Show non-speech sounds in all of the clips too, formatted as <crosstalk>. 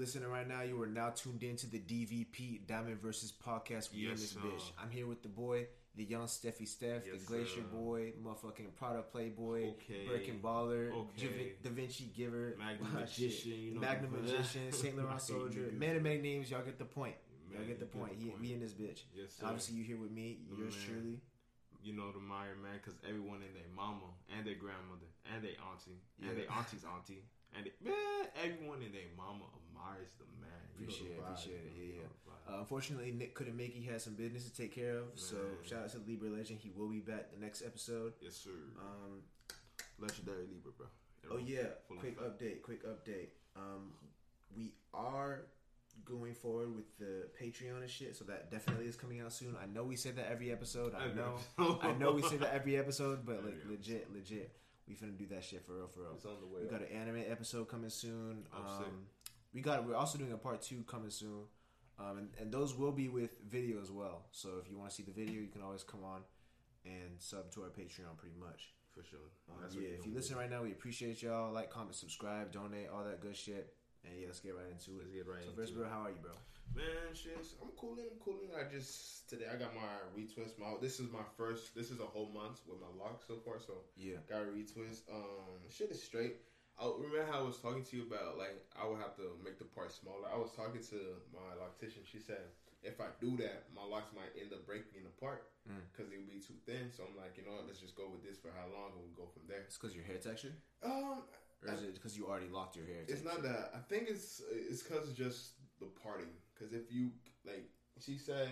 listening right now, you are now tuned in to the DVP Diamond versus Podcast. We in this sir. bitch. I'm here with the boy, the young Steffi Steph, Yes, the Glacier sir. boy, motherfucking Product Playboy, Okay. Birkin Baller, Okay. Da Vinci Giver, Magnum <laughs> Magician, you know Magnum Magician, <laughs> Saint Laurent Soldier, man of many names. Y'all get the point. Y'all get the you get point. the He, point. we in this bitch. Yes, sir. obviously, you here with me, yours man. truly. You know the Meyer man, because everyone in their mama and their grandmother and their auntie Yeah. and their auntie's auntie and they, man, everyone in their mama admires the man. You Appreciate it, appreciate it. Yeah, yeah. Uh, unfortunately, Nick couldn't make. He had some business to take care of. So shout out to Libra Legend. He will be back the next episode. yes, sir. Um, Legendary Libra, bro. Oh yeah, quick update, quick update. Um, we are going forward with the Patreon and shit, so that definitely is coming out soon. I know we say that every episode. I know. I know we say that every episode, but <laughs> like legit, legit, we finna do that shit for real, for real. It's on the way. We got up. an anime episode coming soon. Oh, sick. We got. We're also doing a part two coming soon, um, and, and those will be with video as well. So if you want to see the video, you can always come on and sub to our Patreon, pretty much. for sure. Um, yeah, if you listen right now, we appreciate y'all. Like, comment, subscribe, donate, all that good shit. And yeah, let's get right into it. Let's get right so first, bro, how are you, bro? Man, shit, I'm cooling, I'm cooling. I just today I got my retwist. My this is my first. This is a whole month with my lock so far. So Yeah, got a retwist. Um, shit is straight. I remember how I was talking to you about like I would have to make the part smaller. I was talking to my loctician. She said if I do that, my locks might end up breaking apart Mm. because they would be too thin. So I'm like, you know what? Let's just go with this for how long, and we go from there. it's because your hair texture, Um, or is it because you already locked your hair? it's not that. I think it's it's because just the parting. Because if you like, she said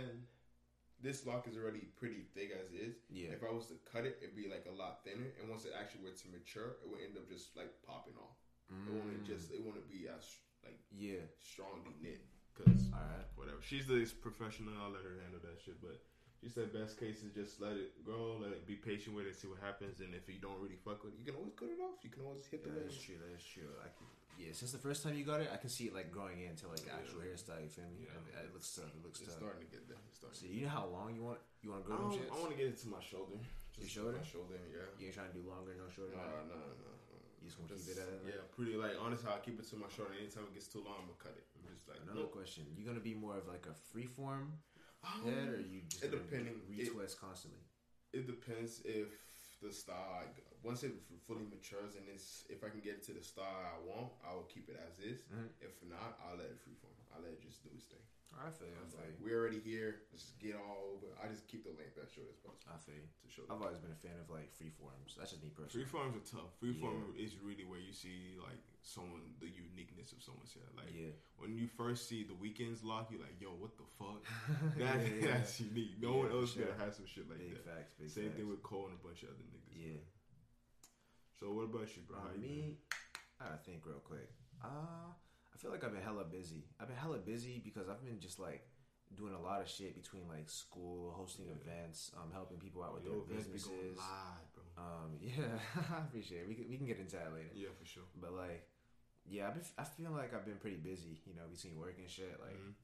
this lock is already pretty thick as is. Yeah, If I was to cut it, it'd be like a lot thinner. And once it actually were to mature, it would end up just like popping off. It wouldn't Mm. just it wouldn't be as like yeah. strongly knit. Cause All right. whatever. She's the professional. I'll let her handle that shit. But she said best case is just let it grow, let it be patient with it, see what happens. And if you don't really fuck with it, you can always cut it off. You can always hit the That ledge. is true. That is true. I can, yeah, since the first time you got it, I can see it like growing into like actual hairstyle. You feel me? Yeah. I- I- it looks tough. It looks It's tough. starting to get there. It's starting. So you know how long you want you want to grow them shits? I want to get it to my shoulder. Just to shoulder? My shoulder. Yeah. You ain't trying to do longer, no shorter. No, no? no. You just gonna Just- keep it at yeah, pretty like honestly, I keep it to my shoulder. Anytime it gets too long, I'm gonna cut it. I'm just like Another nope. question: You gonna be more of like a freeform Um, head, or you just it depending. retwist constantly? It depends if the style once it fully matures and it's if I can get it to the style I want, I will keep it as is. Mhm. If not, I'll let it freeform. I'll let it just do its thing. I feel you. I feel like, you. we're already here. Let's just get all over. I just keep the length as short as possible I feel you. to show. I've always been a fan of like freeforms. That's just me personally. Freeforms are tough. Freeform is really where you see like someone the uniqueness of someone's hair. Like Yeah, when you first see the Weeknd's lock, you're like, yo, what the fuck? <laughs> That, yeah, yeah. That's unique. No Yeah, one else sure. gonna have some shit like big that. facts. Big Same facts. thing with Cole and a bunch of other niggas. Yeah. man. So what about you, bro? Uh, you me, I gotta think real quick. Uh, I feel like I've been hella busy. I've been hella busy because I've been just like doing a lot of shit between like school, hosting Yeah. events, um, helping people out with Yo, their events be going businesses. live, bro. Um, <laughs> yeah, I appreciate it. We can, we can get into that later. Yeah, for sure. But like, yeah, I've been, I feel like I've been pretty busy, you know, between work and shit. Like, Mhm.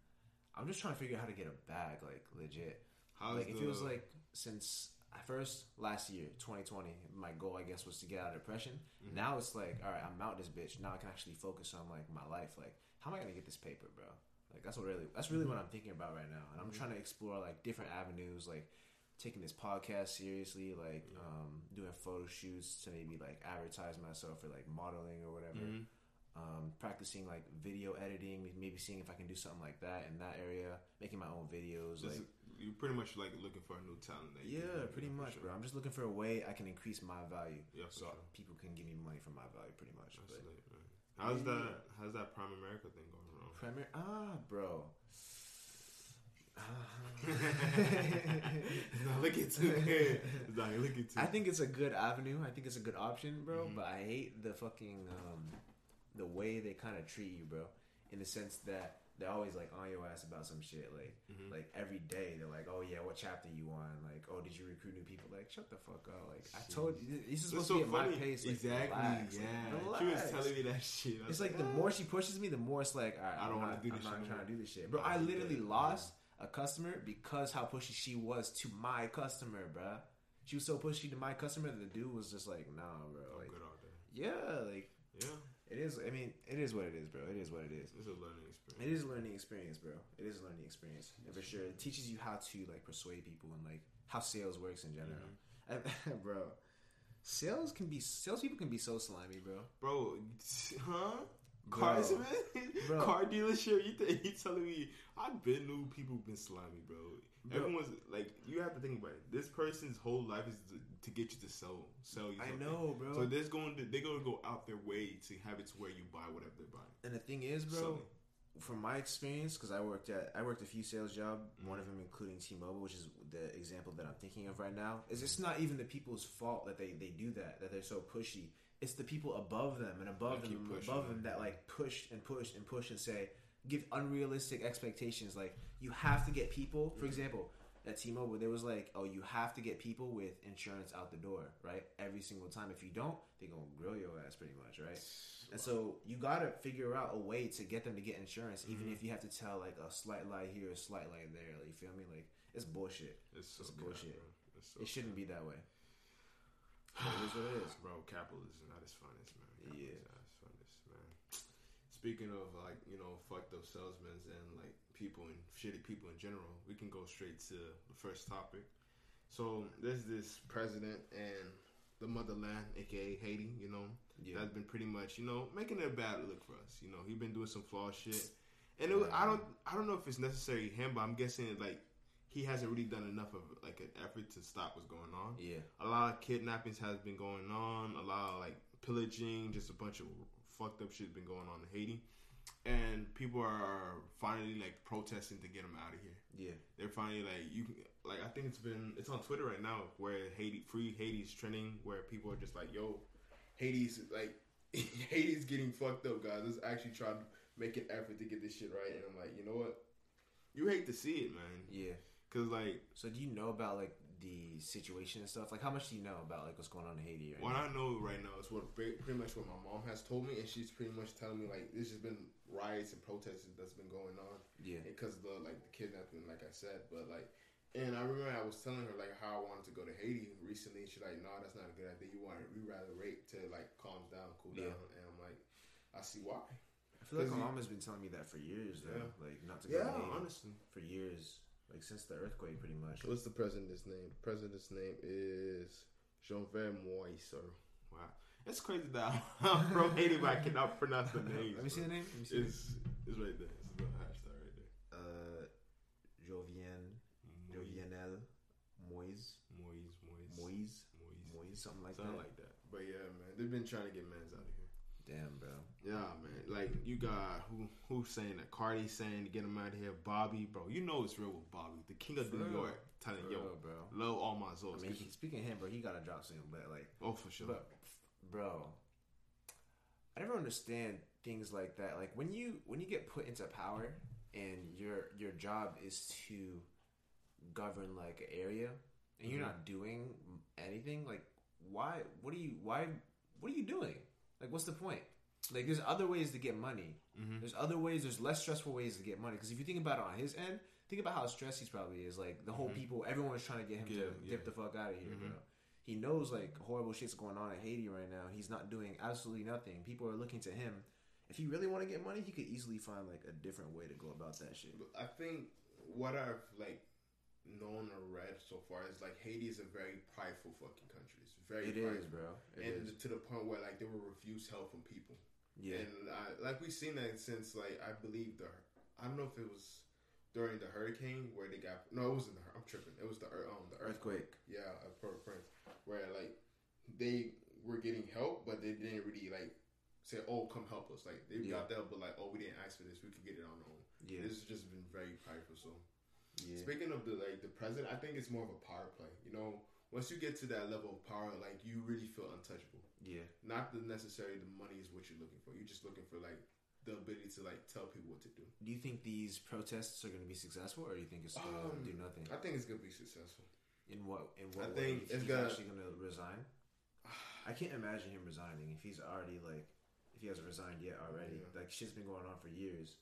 I'm just trying to figure out how to get a bag, like legit. How's like the, it feels like since at first last year, 2020, my goal I guess was to get out of depression. Mhm. Now it's like, all right, I'm out this bitch. Now I can actually focus on like my life. Like, how am I gonna get this paper, bro? Like that's what really that's really what I'm thinking about right now. And I'm Mhm. trying to explore like different avenues, like taking this podcast seriously, like um, doing photo shoots to maybe like advertise myself for like modeling or whatever. Mhm. Um, practicing like video editing, maybe seeing if I can do something like that in that area, making my own videos. Just- like you're pretty much like looking for a new talent. That yeah, pretty much, sure. bro. I'm just looking for a way I can increase my value, Yeah, so sure. people can give me money for my value, pretty much. That's But lit, man. How's Yeah. that? How's that Primerica thing going on? Premier, ah, bro. It's not looking too <laughs> good. It's not looking too. I think it's a good avenue. I think it's a good option, bro. Mhm. But I hate the fucking um, the way they kind of treat you, bro. In the sense that they're always like on your ass about some shit. Like, Mhm. like every day they're like, "Oh yeah, what chapter you on?" Like, "Oh, did you recruit new people?" Like, shut the fuck up. Like, I told you, this is supposed to be at my funny. pace. Like, exactly. relax. Like, yeah. relax. She was telling me that shit. It's was like the "Ah." more she pushes me, the more it's like, all right, I don't wanna not- do I'm this not shit trying to do this shit, bro. I literally lost a customer because how pushy she was to my customer, bro. She was so pushy to my customer that the dude was just like, nah, bro. I'm Like, good all day. yeah, like Yeah. It is. I mean, it is what it is, bro. It is what it is. It's a learning experience. It is a learning experience, bro. It is a learning experience and for sure. It teaches you how to like persuade people and like how sales works in general. Mm-hmm. And, <laughs> bro, sales can be salespeople can be so slimy, bro. Bro, <laughs> huh? Cars. <laughs> Car dealership. You, th- you telling me? I've been knew people been slimy, bro. Bro. Everyone's like, you have to think about it. This person's whole life is to, to get you to sell, sell you. I know, bro. So there's going to they're going to go out their way to have it to where you buy whatever they're buying. And the thing is, bro, from my experience, because I worked at I worked a few sales job, mm-hmm. one of them including T-Mobile, which is the example that I'm thinking of right now. Is it's not even the people's fault that they they do that, that they're so pushy. It's the people above them and above them, pushing above them. them that like push and push and push and say give unrealistic expectations. Like you have to get people. For example, at T-Mobile, there was like, oh, you have to get people with insurance out the door, right? Every single time. If you don't, they're gonna grill your ass pretty much, right? And so you gotta figure out a way to get them to get insurance, even Mm-hmm. if you have to tell like a slight lie here, a slight lie there. Like, you feel me? Like it's bullshit. It's so It's bullshit. bro. It's so It shouldn't be that way. It is what it is. Bro, capitalism at its finest, man. Yeah. Capitalism at its finest, man. Speaking of like you know fucked up salesmen and like people and shitty people in general, we can go straight to the first topic. So there's this president and the motherland, aka Haiti. You know, Yeah. that's been pretty much you know making it a bad look for us. You know, he been doing some flawed shit, and it I don't I don't know if it's necessarily him, but I'm guessing like he hasn't really done enough of like an effort to stop what's going on Yeah. a lot of kidnappings has been going on, a lot of like pillaging, just a bunch of fucked up shit been going on in Haiti, and people are finally like protesting to get them out of here. Yeah. They're finally like you can- like I think it's been it's on Twitter right now where Haiti free Haiti's trending where people are just like yo Haiti's like <laughs> Haiti's getting fucked up guys. Let's actually try to make an effort to get this shit right. And I'm like you know what you hate to see it man Yeah. Because like So do you know about like the situation and stuff? Like how much do you know about like what's going on in Haiti right What now? I know right now is what pretty much what my mom has told me, and she's pretty much telling me like there's just been riots and protests that's been going on Yeah. because of the like the kidnapping, like I said. But like, and I remember I was telling her like how I wanted to go to Haiti recently. and She's like, "No, that's not a good idea. You want you rather wait to like calm down, cool Yeah. down." And I'm like, I see why. I feel like my mom has been telling me that for years though. Yeah. Like not to go to Haiti honestly. for years. Like since the earthquake pretty much. What's the president's name? President's name is Jean-Pierre Moise. Or wow, it's crazy that <laughs> I'm from Haiti, but I cannot pronounce the <laughs> name. Let me see the name. Let me see. It's it's right there. It's the hashtag right there. Uh Jovien Jovenel Moise. Moise, Moise, Moise. Moise, Moise, something like something that. like that. But yeah, man, they've been trying to get mans out of here. Damn, bro. Yeah, man. Like you got who who's saying that? Cardi saying to get him out of here. Bobby, bro, you know it's real with Bobby, the king of For New real. York, telling For yo, real, bro. love all my I mean, he, speaking of him, bro, he got a drop soon. But like, oh, for sure. but bro, I never understand things like that. Like when you when you get put into power and your your job is to govern like an area and you're Mhm. not doing anything, like why? What are you? Why? What are you doing? Like, what's the point? Like, there's other ways to get money. Mhm. There's other ways. There's less stressful ways to get money. Because if you think about it on his end, think about how stressed he probably is. Like the whole Mhm. people, everyone is trying to get him Yeah, to yeah. dip the fuck out of here, Mhm. bro. He knows like horrible shit's going on in Haiti right now. He's not doing absolutely nothing. People are looking to him. If he really want to get money, he could easily find like a different way to go about that shit. I think what I've like known or read so far is like Haiti is a very prideful fucking country. It's very It prideful. is, bro. It and is. to the point where like they will refuse help from people. Yeah. And I, like we've seen that since like I believe the I don't know if it was during the hurricane where they got no it wasn't the I'm tripping it was the um the earthquake, yeah at Port-au-Prince where like they were getting help but they didn't really like say oh come help us like they Yeah. got that but like oh we didn't ask for this we could get it on our own Yeah. this has just been very prideful so Yeah. Speaking of the like the president, I think it's more of a power play. You know, once you get to that level of power, like you really feel untouchable. Yeah. Not the necessarily the money is what you're looking for. You're just looking for like the ability to like tell people what to do. Do you think these protests are going to be successful, or do you think it's going to Um, do nothing? I think it's gonna be successful. In what? In what I way? think You it's he's gonna- actually going to resign. <sighs> I can't imagine him resigning if he's already like if he hasn't resigned yet already. Yeah. Like shit's been going on for years.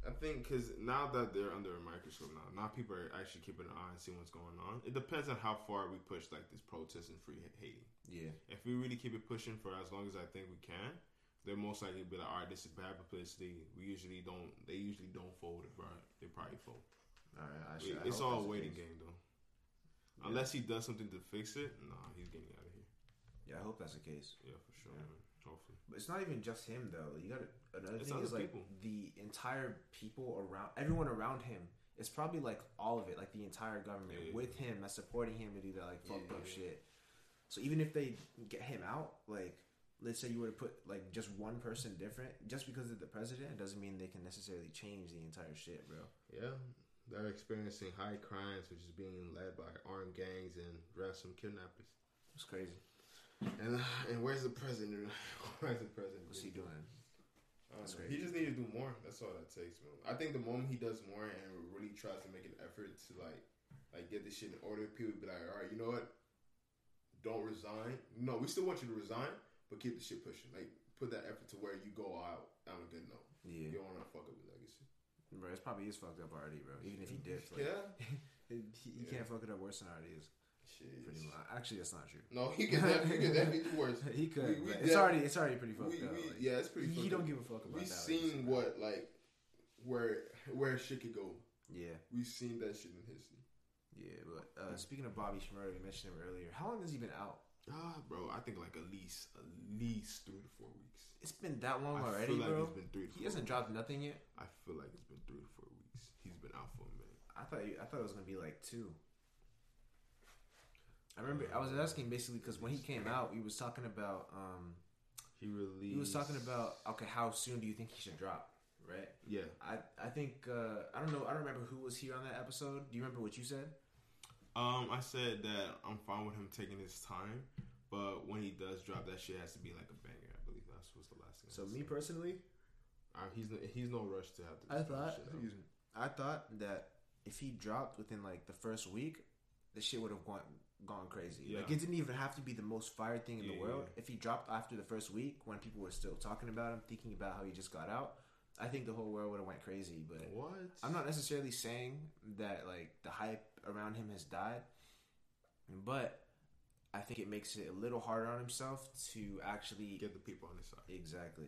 I think because now that they're under a microscope now, now people are actually keeping an eye and seeing what's going on. It depends on how far we push like this protest in free Haiti. Yeah. If we really keep it pushing for as long as I think we can, they're most likely be like, all right, this is bad publicity. We usually don't. They usually don't fold it, bro. They probably fold. All right, I should, I it's all a waiting game though. Yeah. Unless he does something to fix it, nah, he's getting out of here. Yeah, I hope that's the case. Yeah, for sure. Yeah. Hopefully. But it's not even just him though. You got another It's thing is like people. the entire people around, everyone around him. It's probably like all of it, like the entire government Yeah. with him that's supporting him to do that like fucked Yeah, up yeah. shit. So even if they get him out, like let's say you were to put like just one person different, just because they're the president, doesn't mean they can necessarily change the entire shit, bro. Yeah, they're experiencing high crimes, which is being led by armed gangs and ransom kidnappers. It's crazy. And uh, and where's the president? <laughs> Where's the president? What's he doing? I don't That's know. crazy. He just needs to do more. That's all that takes, man. I think the moment he does more and really tries to make an effort to like, like get this shit in order, people be like, all right, you know what? Don't resign. No, we still want you to resign, but keep the shit pushing. Like, put that effort to where you go out on a good note. Yeah, You don't want to fuck up your legacy. bro. It's probably is fucked up already, bro. Even if he did, like, Yeah. <laughs> he, he Yeah. can't fuck it up worse than it already is. Shit. Pretty much. Actually, that's not true. No, he could definitely, he could definitely do worse. he could. We- we it's already it's already pretty fucked We, up. like, yeah, it's pretty. Fucked up. He don't give a fuck about We've seen what like where where shit could go. Yeah, We've seen that shit in history. yeah. But uh, speaking of Bobby Shmurda, we mentioned him earlier. How long has he been out? Ah, bro, I think like at least at least three to four weeks. It's been that long I already, feel like bro. it's been three to He hasn't weeks. dropped nothing yet. I feel like it's been three to four weeks. He's been out for a minute. I thought you, I thought it was gonna be like two. I remember I was asking basically because when he came out, he was talking about um He released. he was talking about okay how soon do you think he should drop right? Yeah. I I think uh, I don't know I don't remember who was here on that episode. Do you remember what you said? Um, I said that I'm fine with him taking his time, but when he does drop, that shit has to be like a banger. I believe that's what's the last thing. So I me said. personally, Uh, he's no, he's no rush to have to. I thought shit out. excuse me, I thought that if he dropped within like the first week, the shit would have gone gone crazy. Like it didn't even have to be the most fire thing in the world. yeah. If he dropped after the first week, when people were still talking about him, thinking about how he just got out, I think the whole world would have went crazy. But What? I'm not necessarily saying that like the hype around him has died, but I think it makes it a little harder on himself to actually get the people on his side. exactly.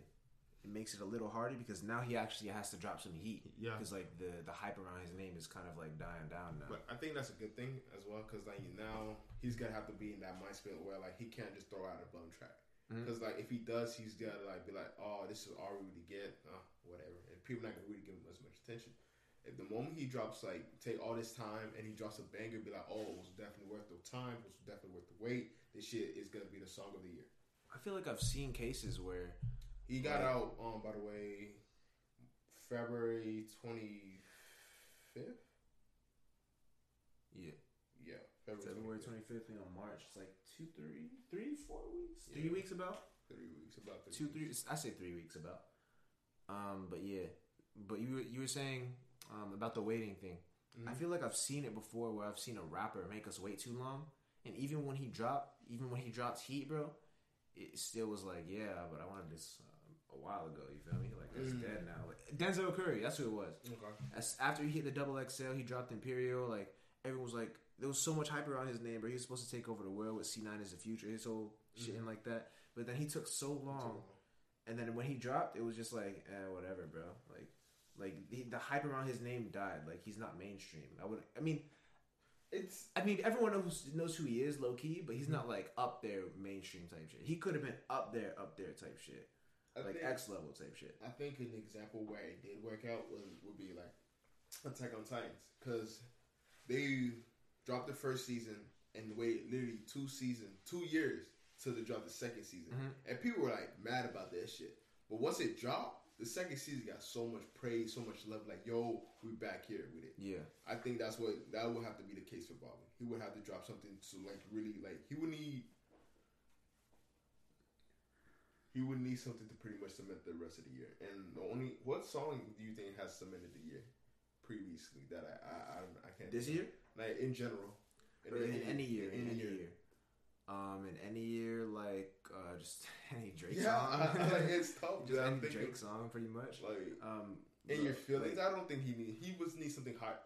It makes it a little harder because now he actually has to drop some heat. Yeah. because like the the hype around his name is kind of like dying down now. But I think that's a good thing as well because like now he's gonna have to be in that mindset where like he can't just throw out a bum track. Because like if he does, he's gotta like be like, oh, this is all we really get, uh, whatever, and people not gonna really give him as much attention. If the moment he drops like take all this time and he drops a banger, be like, oh, it was definitely worth the time, it was definitely worth the wait. This shit is gonna be the song of the year. I feel like I've seen cases where He got Right. out, um, by the way, February twenty fifth. yeah, Yeah, February, February 25th. 25th, you know, March. It's like two, three, three, four weeks, three weeks about. Three weeks, about three two, weeks. three. I say three weeks about. Um, but yeah, but you were you were saying um about the waiting thing. I Mhm. feel like I've seen it before where I've seen a rapper make us wait too long, and even when he dropped, even when he drops heat, bro, it still was like, yeah, but I wanted this a while ago. You feel me? Like that's Mm. dead now. Like, Denzel Curry, that's who it was. Okay. As, after he hit the double XL, he dropped Imperial. Like everyone was like, there was so much hype around his name, bro. He was supposed to take over the world with C9 as the future, his whole shit and like that. But then he took so long, and then when he dropped, it was just like, eh, whatever, bro. Like, like the, the hype around his name died. Like he's not mainstream. I would, I mean, It's I mean, everyone knows knows who he is, low key, but he's not like up there mainstream type shit. He could have been up there, up there type shit, I like think, X level type shit. I think an example where it did work out would, would be like Attack on Titans because they dropped the first season and waited literally two seasons, two years till they dropped the second season, Mhm. and people were like mad about that shit. But once it dropped, the second season got so much praise, so much love. Like, yo, we back here with it. Yeah, I think that's what that would have to be the case for Bobby. He would have to drop something to like really like he would need he would need something to pretty much cement the rest of the year. And the only what song do you think has cemented the year previously that I I I, I can't this year like in general or in, any year, in in any year. Um, in any year, like uh, just <laughs> any Drake Yeah, song. I, like it's <laughs> tough. just any Drake song, pretty much. like Um, in your feelings. like, I don't think he need he was need something hot.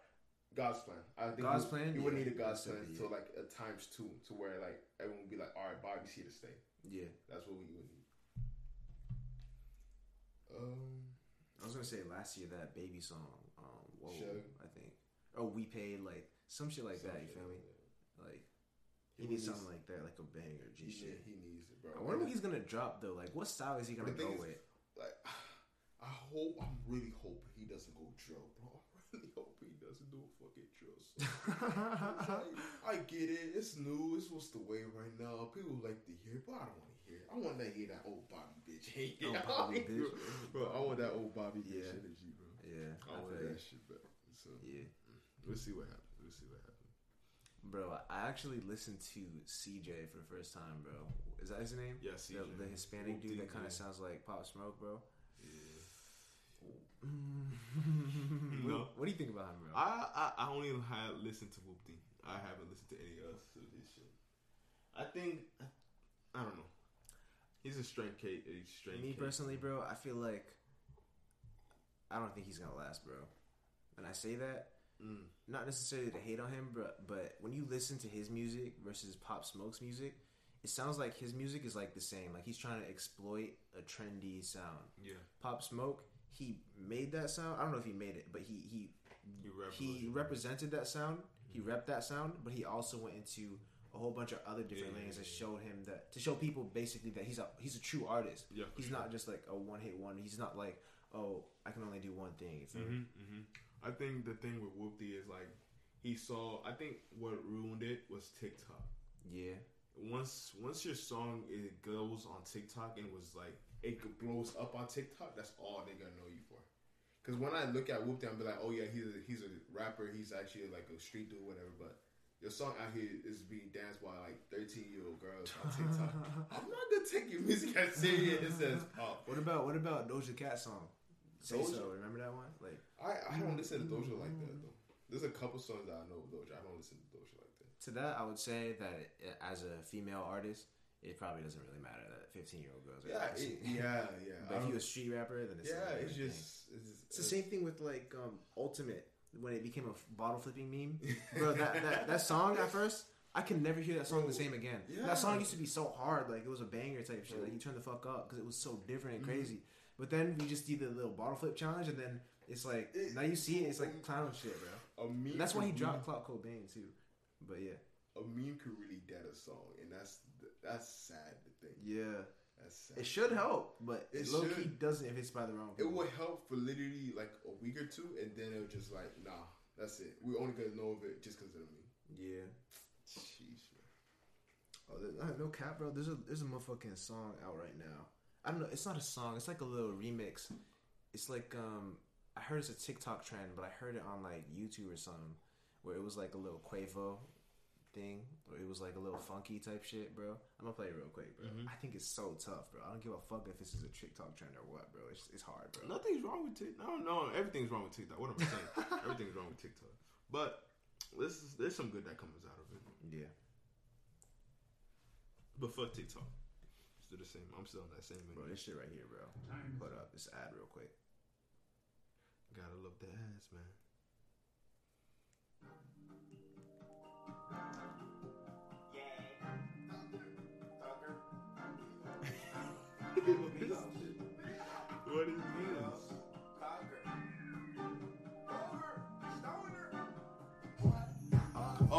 God's plan. I think God's he, plan? Would Yeah, need a God's plan to like a times two to where like everyone would be like, all right, Bobby's here to stay. yeah, That's what we would need. Um, I was gonna say last year that baby song. Um, whoa. I think. Oh, we paid like some shit like that. You feel me? Like he, needs something like that, like a banger G Yeah, shit. he needs it, bro. I wonder what he's gonna drop though. Like, what style is he gonna go is- with? like. <sighs> I hope. I'm really hoping he doesn't go drill, bro. <laughs> I really hope he doesn't do a fucking drill. <laughs> Like, I get it. It's new. It's what's the way right now. People like to hear, but I don't want to hear. I want to hear that old Bobby bitch. <laughs> Oh, Bobby bitch. bro. I want that old Bobby bitch Yeah. energy, bro. yeah, I I want that you. shit back. So yeah, we'll see what happens. We'll see what happens. bro. I actually listened to CJ for the first time, bro. Is that his name? Yeah, CJ. the Hispanic dude that kind of sounds like Pop Smoke, bro. <laughs> No. What do you think about him, bro? I, I I only have listened to Whoopty. I haven't listened to any else of his shit. I think I don't know. He's a straight case. A straight Me case. personally, bro, I feel like I don't think he's gonna last, bro. And I say that Mm. not necessarily to hate on him, but but when you listen to his music versus Pop Smoke's music, it sounds like his music is like the same. Like he's trying to exploit a trendy sound. Yeah, Pop Smoke, he made that sound. I don't know if he made it, but he he he he represented that sound. He repped that sound, but he also went into a whole bunch of other different Yeah, lanes that showed him that to show people basically that he's a he's a true artist. Yeah, he's sure. not just like a one hit wonder. He's not like oh I can only do one thing. You feel me? hmm hmm I think the thing with Whoopty is like he saw. I think what ruined it was TikTok. Yeah, Once once your song it goes on TikTok and was like it blows up on TikTok, that's all they're gonna know you for. Because when I look at Whoopty, I'm be like, oh yeah, he's a, he's a rapper. He's actually like a street dude, whatever. But your song out here is being danced by like 13 year old girls on <laughs> TikTok. I'm not gonna take your music as serious as pop. What about what about Doja Cat song? Say Doja? so. Remember that one? Like I, I don't listen to Doja like that though. There's a couple songs that I know of Doja. I don't listen to Doja like that. to that, I would say that as a female artist, it probably doesn't really matter that fifteen year old girls. are Yeah, it, yeah, yeah. But I if you don't- a street rapper, then it's yeah, a it's just it's, just, It's the same thing with like um, Ultimate when it became a f- bottle flipping meme, bro. That, that that song at first, I can never hear that song the same again. Yeah. That song used to be so hard, like it was a banger type shit. Like you turn the fuck up because it was so different and mm-hmm. crazy. But then we just did the little bottle flip challenge, and then it's like It- now you see it, it's like clown shit, bro. A meme that's why he dropped Clout Cobain too. But yeah, A meme could really dead a song, and that's that's sad to think. yeah, That's it should help, but It low key doesn't if it's by the wrong. It people. would help for literally like a week or two, and then it'll just like, nah, that's it. We're only gonna know of it just because of me. Yeah. Sheesh, man. Oh, there, uh, no cap, bro. There's a there's a motherfucking song out right now. I don't know. It's not a song. It's like a little remix. It's like um, I heard it's a TikTok trend, but I heard it on like YouTube or something, where it was like a little Quavo thing, it was like a little funky type shit, bro. I'm gonna play it real quick, bro. Mhm. I think it's so tough, bro. I don't give a fuck if this is a TikTok trend or what, bro. It's it's hard, bro. Nothing's wrong with TikTok. No, no, everything's wrong with TikTok. What am I saying? <laughs> everything's wrong with TikTok. But this is, there's some good that comes out of it. Yeah. But fuck TikTok. Still the same. I'm still on that same. Bro, Bro, this shit right here, bro. Hold up, this ad real quick. Gotta love the ass, man.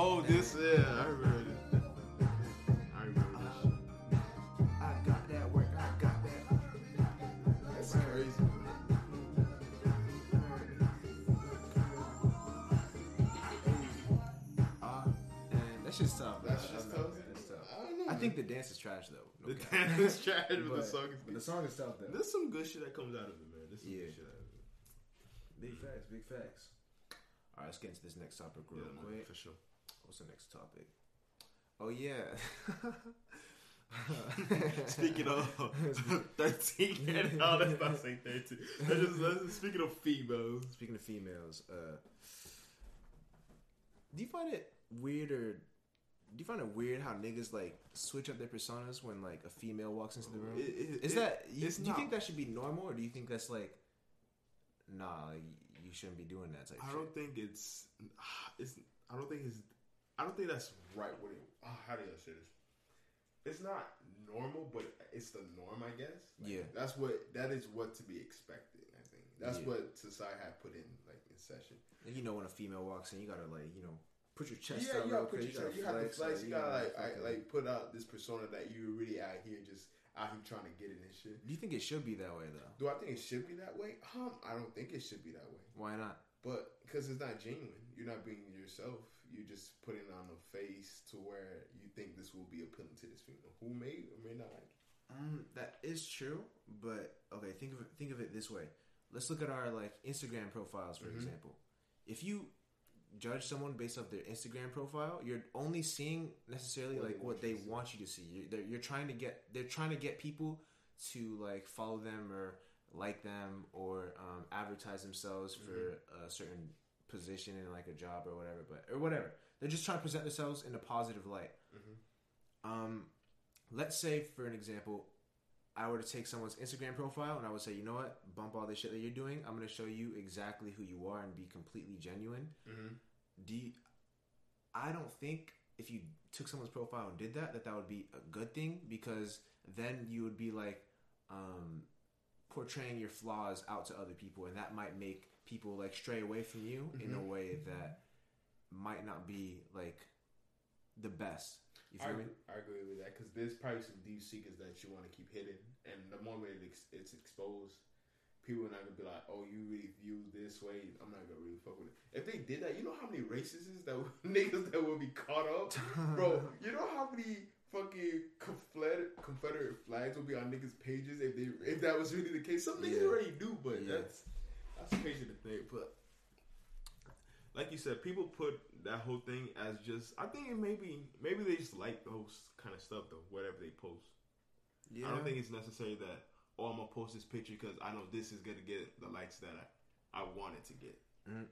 Oh, this yeah, I remember this. I remember this. shit. I got that work. I got that. That's crazy. Uh, and that's just tough. That's I just don't know. tough. That's tough. I don't know. I think the dance is trash though. No the cap. dance is trash, but the <laughs> But- song is but the song is tough though. There's some good shit that comes out of it, man. There's some Yeah. good shit out of it. Big facts, big facts. All right, let's get into this next topic real Yeah, man, quick. for sure. What's the next topic? Oh yeah. <laughs> Speaking of <laughs> 13, and <laughs> no, that's not saying 13. That's just, that's just speaking of females. Speaking of females, uh, do you find it weird or do you find it weird how niggas like switch up their personas when like a female walks into the room? It- it- Is it- that you, do you think that should be normal or do you think that's like nah, like, you shouldn't be doing that type I don't think it's. It's. I don't think it's. I don't think that's right. What it, ah, how do I say this? it's not normal, but it's the norm, I guess. Like, Yeah. that's what that is what to be expected. I think that's Yeah. what society had put in like in session. And you know when a female walks in, you gotta like you know put your chest yeah, out you real gotta put your You chest. gotta You have to flex. You like, gotta like I, like put out this persona that you really out here just out here trying to get it and shit. Do you think it should be that way though? Do I think it should be that way? Um, I don't think it should be that way. Why not? But because it's not genuine, you're not being yourself. You're just putting on a face to where you think this will be appealing to this female who may or may not like. it. Um, that is true, but okay. Think of it. Think of it this way. Let's look at our like Instagram profiles, for Mhm. example. If you judge someone based off their Instagram profile, you're only seeing necessarily What like want what they want you to see. You're, they're, you're trying to get. They're trying to get people to like follow them or like them or um, advertise themselves for Mm-hmm. a certain position in like a job or whatever. But or whatever. They're just trying to present themselves in a positive light. Mhm. Um, let's say, for an example, I were to take someone's Instagram profile and I would say, you know what, bump all this shit that you're doing. I'm going to show you exactly who you are and be completely genuine. Mm-hmm. Do you, I don't think if you took someone's profile and did that, that that would be a good thing because then you would be like um, portraying your flaws out to other people, and that might make people like stray away from you in a Mhm. way that might not be like the best. You I, feel me? I agree with that because there's probably some deep secrets that you want to keep hidden, and the moment it ex- it's exposed, people are not gonna be like, "Oh, you really view this way." I'm not gonna really fuck with it. If they did that, you know how many racists that would- <laughs> niggas that would be caught up, <laughs> bro. You know how many fucking Confederate Confederate flags would be on niggas' pages if they if that was really the case. Some niggas Yeah. already do, but Yeah. that's that's crazy to think. But like you said, people put that whole thing as just. I think it maybe maybe they just like those kind of stuff though. Whatever they post, Yeah. I don't think it's necessary that oh I'm gonna post this picture because I know this is gonna get the likes that I I wanted to get. Mhm.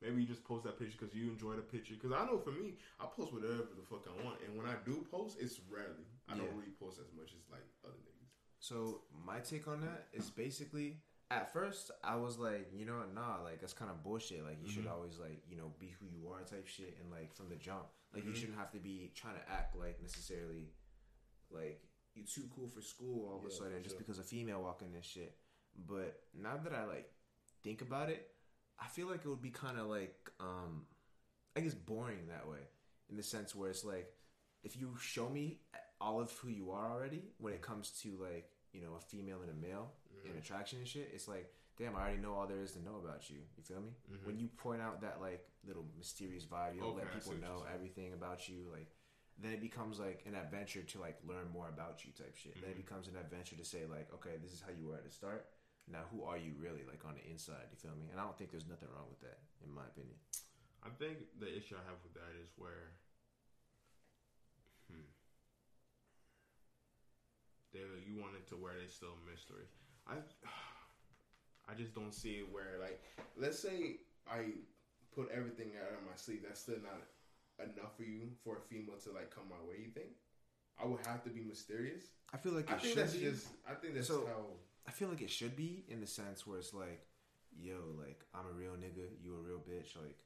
Maybe you just post that picture because you enjoy the picture. Because I know for me, I post whatever the fuck I want, and when I do post, it's rarely. I Yeah. don't really post as much as like other niggas. So my take on that is basically at first I was like, you know, what, nah, like that's kind of bullshit. Like you should Mhm. always like, you know, be who you are type shit and like from the jump. Like you Mhm. shouldn't have to be trying to act like necessarily like you too cool for school all of a sudden just sure. because a female walking this shit. But now that I like think about it, I feel like it would be kind of like um I guess boring that way in the sense where it's like if you show me all of who you are already when it comes to like you know a female and a male Mm-hmm. and attraction and shit it's like damn i already know all there is to know about you. You feel me? Mhm. when you point out that like little mysterious vibe you don't Okay, let people know everything about you like then it becomes like an adventure to like learn more about you type shit. Then it Mhm. becomes an adventure to say like okay this is how you were at the start. Now who are you really like on the inside? You feel me? And i don't think there's nothing wrong with that in my opinion. I think the issue I have with that is where, they you want it to where they still mystery. I, <sighs> I just don't see it where like, let's say I put everything out of my sleeve. That's still not enough for you for a female to like come my way. You think? I would have to be mysterious. i feel like it I think should that's be just. I think that's So- how. I feel like it should be in the sense where it's like, yo, like I'm a real nigga, you a real bitch, like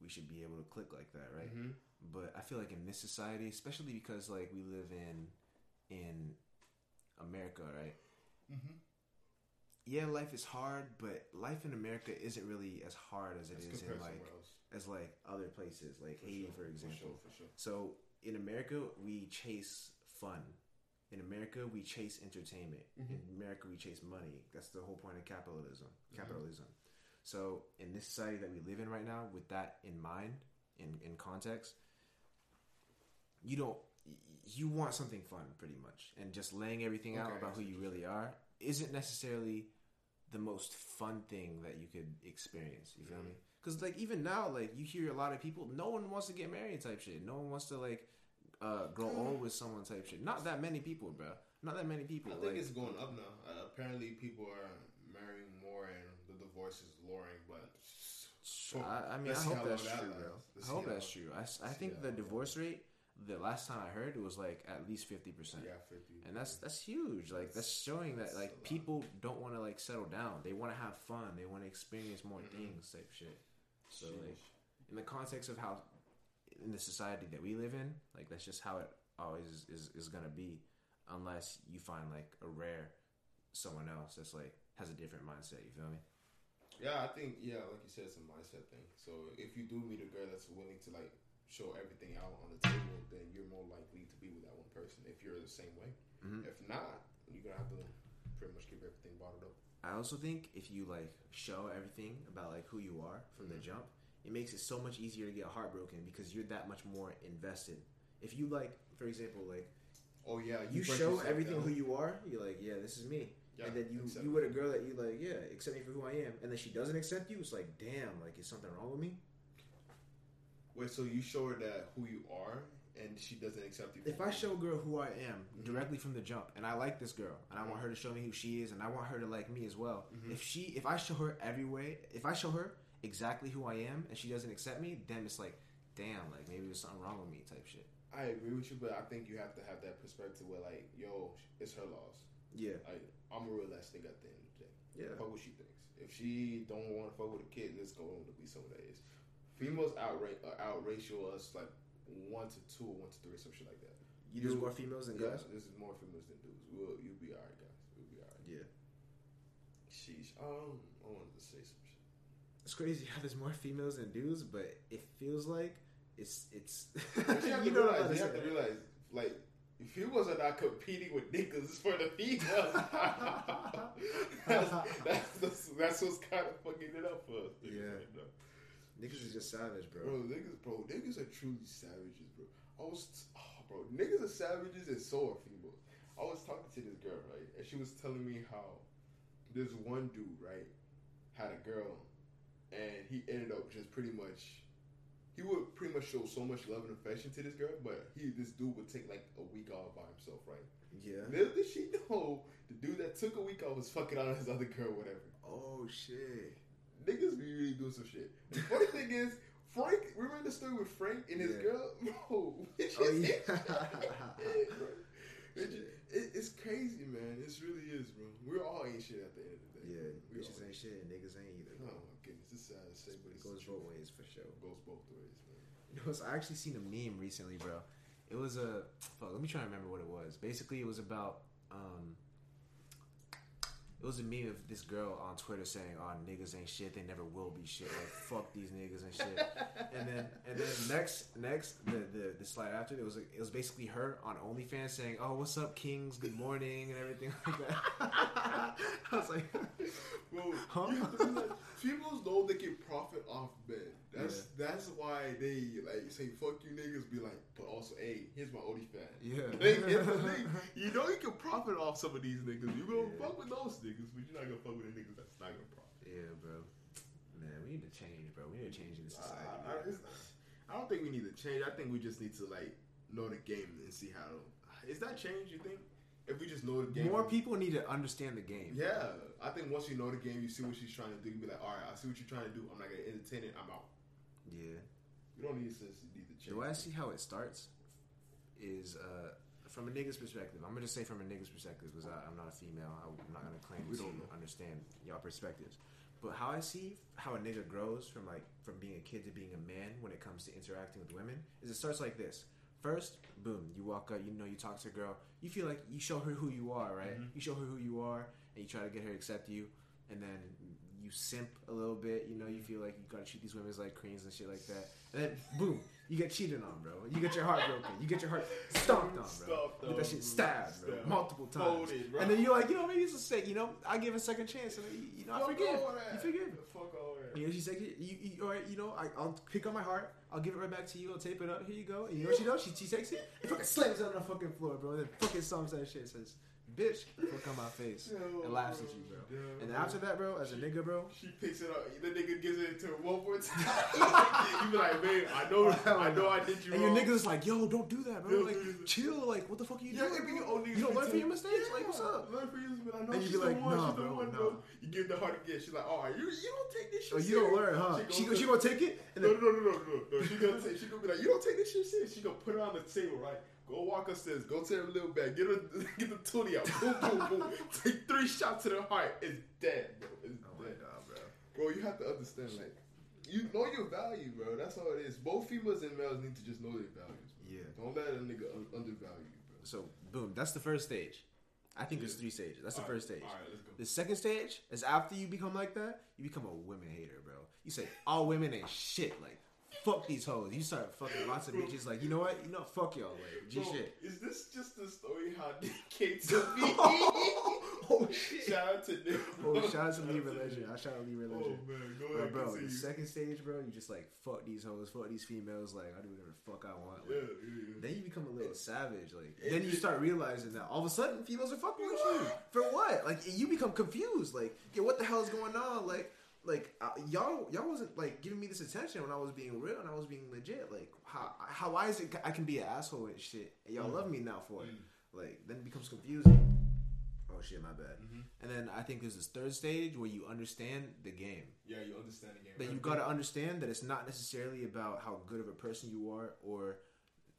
we should be able to click like that, right? Mhm. But I feel like in this society, especially because like we live in in America, right? Mhm. Yeah, life is hard, but life in America isn't really as hard as it is in like as like other places, like For Haiti, sure, for example. sure, for sure. So in America, we chase fun. In America, we chase entertainment. Mhm. In America, we chase money. That's the whole point of capitalism. Mm-hmm. Capitalism. So in this society that we live in right now, with that in mind, in in context, you don't. You want something fun, pretty much, and just laying everything out Okay, I about who you really are isn't necessarily the most fun thing that you could experience. You feel Mhm. me? Because like even now, like you hear a lot of people, no one wants to get married type shit. No one wants to like uh, grow old with someone type shit. Not that many people, bro. Not that many people. I think like, it's going up now. Uh, apparently, people are marrying more, and the divorce is lowering. But I, I mean, I hope that's true, bro. I hope that's true. I, see think the divorce rate, the last time I heard, it was like at least fifty percent. yeah, fifty. And that's that's huge. Like that's That's- showing that that's a like people don't want to like settle down. They want to have fun. They want to experience more things, type shit. So Sheesh. like in the context of how in the society that we live in, like that's just how it always is is gonna be, unless you find like a rare someone else that's like has a different mindset. You feel me? Yeah, I think yeah, like you said, it's a mindset thing. So if you do meet a girl that's willing to like show everything out on the table, then you're more likely to be with that one person. If you're the same way, Mhm. if not, you're gonna have to pretty much keep everything bottled up. I also think if you like show everything about like who you are from the Mhm. jump, it makes it so much easier to get heartbroken because you're that much more invested. If you like, for example, like Oh yeah, you, break show everything down. who you are, you're like, yeah, this is me. Yeah, and then you you with a girl that you like, yeah, accept me for who I am, and then she doesn't accept you. It's like, damn, like is something wrong with me? Wait, so you show her that who you are, and she doesn't accept you. If I show a girl who I am Mhm. directly from the jump, and I like this girl, and I want her to show me who she is, and I want her to like me as well. Mhm. If she, if I show her every way, if I show her exactly who I am, and she doesn't accept me, then it's like, damn, like maybe there's something wrong with me, type shit. I agree with you, but I think you have to have that perspective where like, yo, it's her loss. Yeah, Like, I'm a real ass nigga at the end of the day. yeah, Fuck what she thinks. If she don't want to fuck with a kid, let's go on to be someone that is. Females outra- uh, outratio us like one to two, or one to three, some shit like that. you there's more females than Yeah, guys. this is more females than dudes. We'll, you'll be alright, guys. We'll be alright. Yeah, Sheesh. Um, I wanted to say some shit. it's crazy how there's more females than dudes, but it feels like it's it's. <laughs> You have you to know what I'm realize, you have to realize, like, females are not competing with niggas it's for the females. that's, <laughs> <laughs> that's, that's, that's what's kind of fucking it up for us. Yeah. right. Niggas is just savage, bro. Bro, niggas, bro, niggas are truly savages, bro. I was, oh, bro, niggas are savages and so are females. I was talking to this girl, right, and she was telling me how this one dude, right, had a girl, and he ended up just pretty much, he would pretty much show so much love and affection to this girl, but he, this dude would take like a week off by himself, right? Yeah. Little did she <laughs> know the dude that took a week off was fucking on his other girl, whatever. Oh shit. Niggas be really doing some shit. The funny thing is, Frank, remember the story with Frank and his Yeah. girl? <laughs> <laughs> Bro, it Oh, yeah. bro. It it's crazy, man. It really is, bro. We're all ain't shit at the end of the day. Yeah, we bitches ain't shit and niggas ain't either. Oh my goodness, it's sad to say, but It goes both ways for sure. It goes both ways, man. You know, so I actually seen a meme recently, bro. It was a fuck. Let me try to remember what it was. Basically, it was about um. It was a meme of this girl on Twitter saying, "Oh, niggas ain't shit. They never will be shit. Like fuck these niggas and shit." <laughs> and then and then next next the, the the slide after it was like, it was basically her on OnlyFans saying, "Oh, what's up, kings? Good morning," and everything like that. <laughs> I was like, Bro, Huh? you have to realize, females know they can profit off men. That's that's why they like say fuck you niggas. Be like, but also, hey, here's my OnlyFans. yeah, Like, it's the thing. You know you can profit off some of these niggas. You gonna Yeah. fuck with those niggas, but you're not gonna fuck with the niggas that's not gonna profit. yeah, bro. Man, we need to change, bro. We need to change in society. I. I, I don't think we need to change. I think we just need to like know the game and see how. To, is that change? You think? If we just know the game, More people need to understand the game. Yeah, I think once you know the game, you see what she's trying to do. You be like, all right, I see what you're trying to do. I'm not gonna entertain it. I'm out. Yeah. You don't need to need the change. The way I see how it starts is uh, from a nigga's perspective. I'm gonna just say from a nigga's perspective because I'm not a female. I'm not gonna claim We don't understand y'all perspectives. But how I see how a nigga grows from like from being a kid to being a man when it comes to interacting with women is it starts like this. First, boom, you walk up, you know, you talk to a girl, you feel like you show her who you are, right? Mhm. You show her who you are, and you try to get her to accept you, and then you simp a little bit, you know, you feel like you gotta treat these women like queens and shit like that. And then, boom, you get cheated on, bro. You get your heart broken. You get your heart stomped on, bro. You get that shit stabbed, bro, multiple times. And then you're like, you know, maybe it's a mistake, you know, I give a second chance, and you know, I forgive. You forgive. Fuck all You know, she's like, you, you, all right, you know, I, I'll pick up my heart, I'll give it right back to you, I'll tape it up, here you go. And you know what she does? She, she takes it, and fucking slams it on the fucking floor, bro. And then fucking stomps that shit, says, bitch, fuck on my face. And laughs at you, bro. And then after that, bro, as a nigga, bro, She picks it up. The nigga gives it to her one more time. <laughs> you be like, man, I know, <laughs> I know, I did you and your wrong. nigga's like, yo, don't do that, bro. Like, chill, like, what the fuck are you Yeah, doing? bro? You don't learn from your mistakes? Yeah, Like, what's up? Learn from your mistakes. I know And you she's be the like, one. nah, she's the bro, one, nah. bro. You give the heart again. She's like, all right, you, you don't take this oh, shit Oh, you don't learn, huh? She She, she gonna take it, and No, no, no, no, no, no. She gonna. She gonna be like, you don't take this shit serious. She gonna put it on the table, right? Go walk upstairs. Go to her little bag. Get her, <laughs> get the tootie out. Boom, boom, boom. <laughs> Take three shots to the heart. It's dead, bro. It's oh dead, god, bro. bro. You have to understand, like, you know your value, bro. That's all it is. Both females and males need to just know their values, bro. Yeah. Don't let a nigga un- undervalue you, bro. So boom, that's the first stage. I think there's three stages. That's the All right, first stage. All right, let's go. The second stage is after you become like that, you become a women hater, bro. You say all women ain't shit. Like fuck these hoes. You start fucking lots of bitches. Like you know what? You know fuck y'all. Like G Bro, shit. Is this just the story how Nick <laughs> came to <laughs> me? oh shit. Shout out to Nick. Oh, shout out to Lee. Religion. I shout out Lee Oh Religion. man, go Bro, ahead, bro, the second stage, bro, you just like fuck these hoes, fuck these females. Like I do whatever the fuck I want. Like, yeah, yeah. Then you become a little savage. Like then you start realizing that all of a sudden females are fucking with you for what? Like you become confused. Like yeah, what the hell is going on? Like like uh, y'all y'all wasn't like giving me this attention when I was being real and I was being legit. Like how how why is it I can be an asshole and shit and y'all Mm. love me now for it? Mm. Like then it becomes confusing. Oh shit, my bad. Mhm. And then I think there's this third stage where you understand the game. Yeah, you understand the game. That you gotta understand that it's not necessarily about how good of a person you are or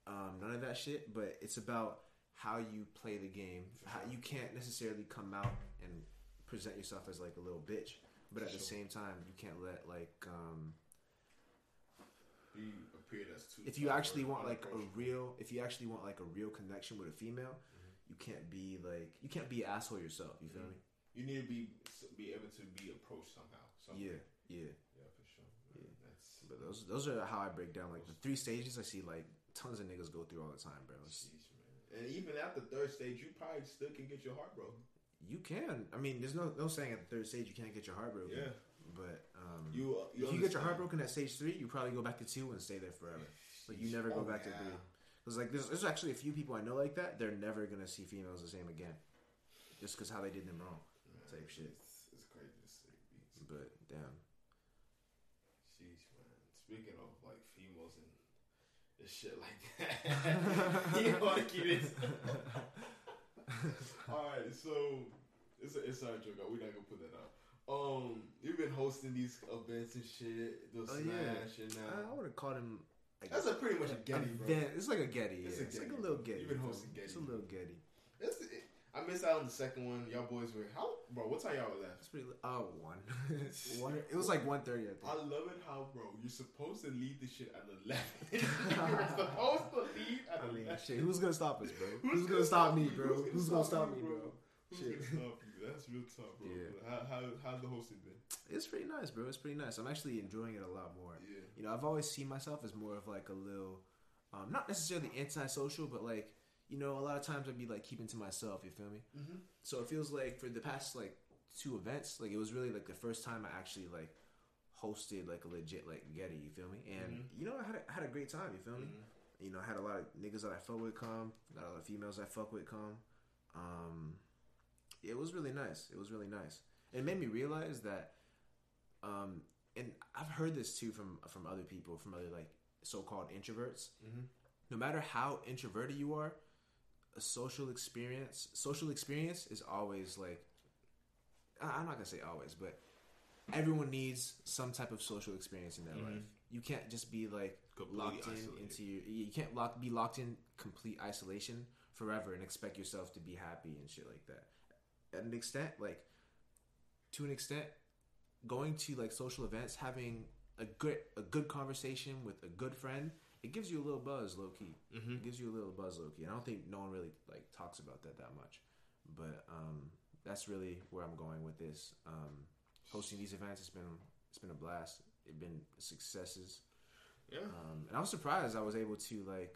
um, none of that shit, but it's about how you play the game. How you can't necessarily come out and present yourself as like a little bitch, but For at the same time, you can't let like um, You appear as too. if you actually want like a real, if you actually want like a real connection with a female, Mm-hmm. you can't be like you can't be an asshole yourself. You feel Mhm. me? you need to be be able to be approached somehow. Some Yeah, yeah. yeah, for sure. Yeah. That's But those those are how I break down like the three stages I see like tons of niggas go through all the time, bro. Jeez, man. And even at the third stage, you probably still can get your heart broken. You can. I mean, there's no no saying at the third stage you can't get your heart broken. Yeah, But um, you. uh, if you get your heart broken at stage three, you probably go back to two and stay there forever. But you never go Oh, back to three. Because like there's, there's actually a few people I know like that. They're never gonna see females the same again, just because how they did them wrong. Type shit. It's, it's crazy to. Beats. But damn, Jeez, man. Speaking of like females and this shit like that, <laughs> <laughs> you want to keep it. <laughs> <laughs> All right, so it's an inside joke. We're not gonna put that out. Um, you've been hosting these events and shit, the Oh, smash yeah. and I, I would have called him. Like, That's a pretty much a Getty, bro. It's like a Getty. It's yeah. a It's like a little. Getty. You've been hosting It's a little Getty. It's, I missed out on the second one. Y'all boys were how, bro? What time y'all left? It's pretty. Oh, one. <laughs> one. It was like one thirty. I think. I love it how, bro, you're supposed to leave the shit at 11. <laughs> you're supposed to leave at I mean, 11. shit. Who's gonna stop us, bro? Who's, gonna stop me, bro? Who's gonna stop me, bro? Who's Shit. gonna stop you? That's real tough, bro. Yeah. How, how, how's the hosting been? It's pretty nice, bro. It's pretty nice. I'm actually enjoying it a lot more. Yeah. You know, I've always seen myself as more of like a little, um, not necessarily antisocial, but like, you know, a lot of times I'd be like keeping to myself. You feel me? Mm-hmm. So it feels like for the past like two events, like it was really like the first time I actually like hosted like a legit like Getty. You feel me? And Mhm. you know, I had a, I had a great time. You feel me? Mm-hmm. You know, I had a lot of niggas that I fuck with come, got a lot of females I fuck with come. Um, it was really nice. It was really nice. It made me realize that, um, and I've heard this too from from other people, from other like so-called introverts. Mm-hmm. No matter how introverted you are, a social experience, social experience is always like, I'm not gonna say always, but everyone needs some type of social experience in their Mhm. life. You can't just be like Completely locked in isolated. into your. You can't lock be locked in complete isolation forever and expect yourself to be happy and shit like that. At an extent, like to an extent, going to like social events, having a good a good conversation with a good friend, it gives you a little buzz, low key. Mm-hmm. It gives you a little buzz, low key. And I don't think no one really like talks about that that much, but um, that's really where I'm going with this. Um, hosting these events, it's been it's been a blast. It's been successes. Yeah. Um, and I was surprised I was able to like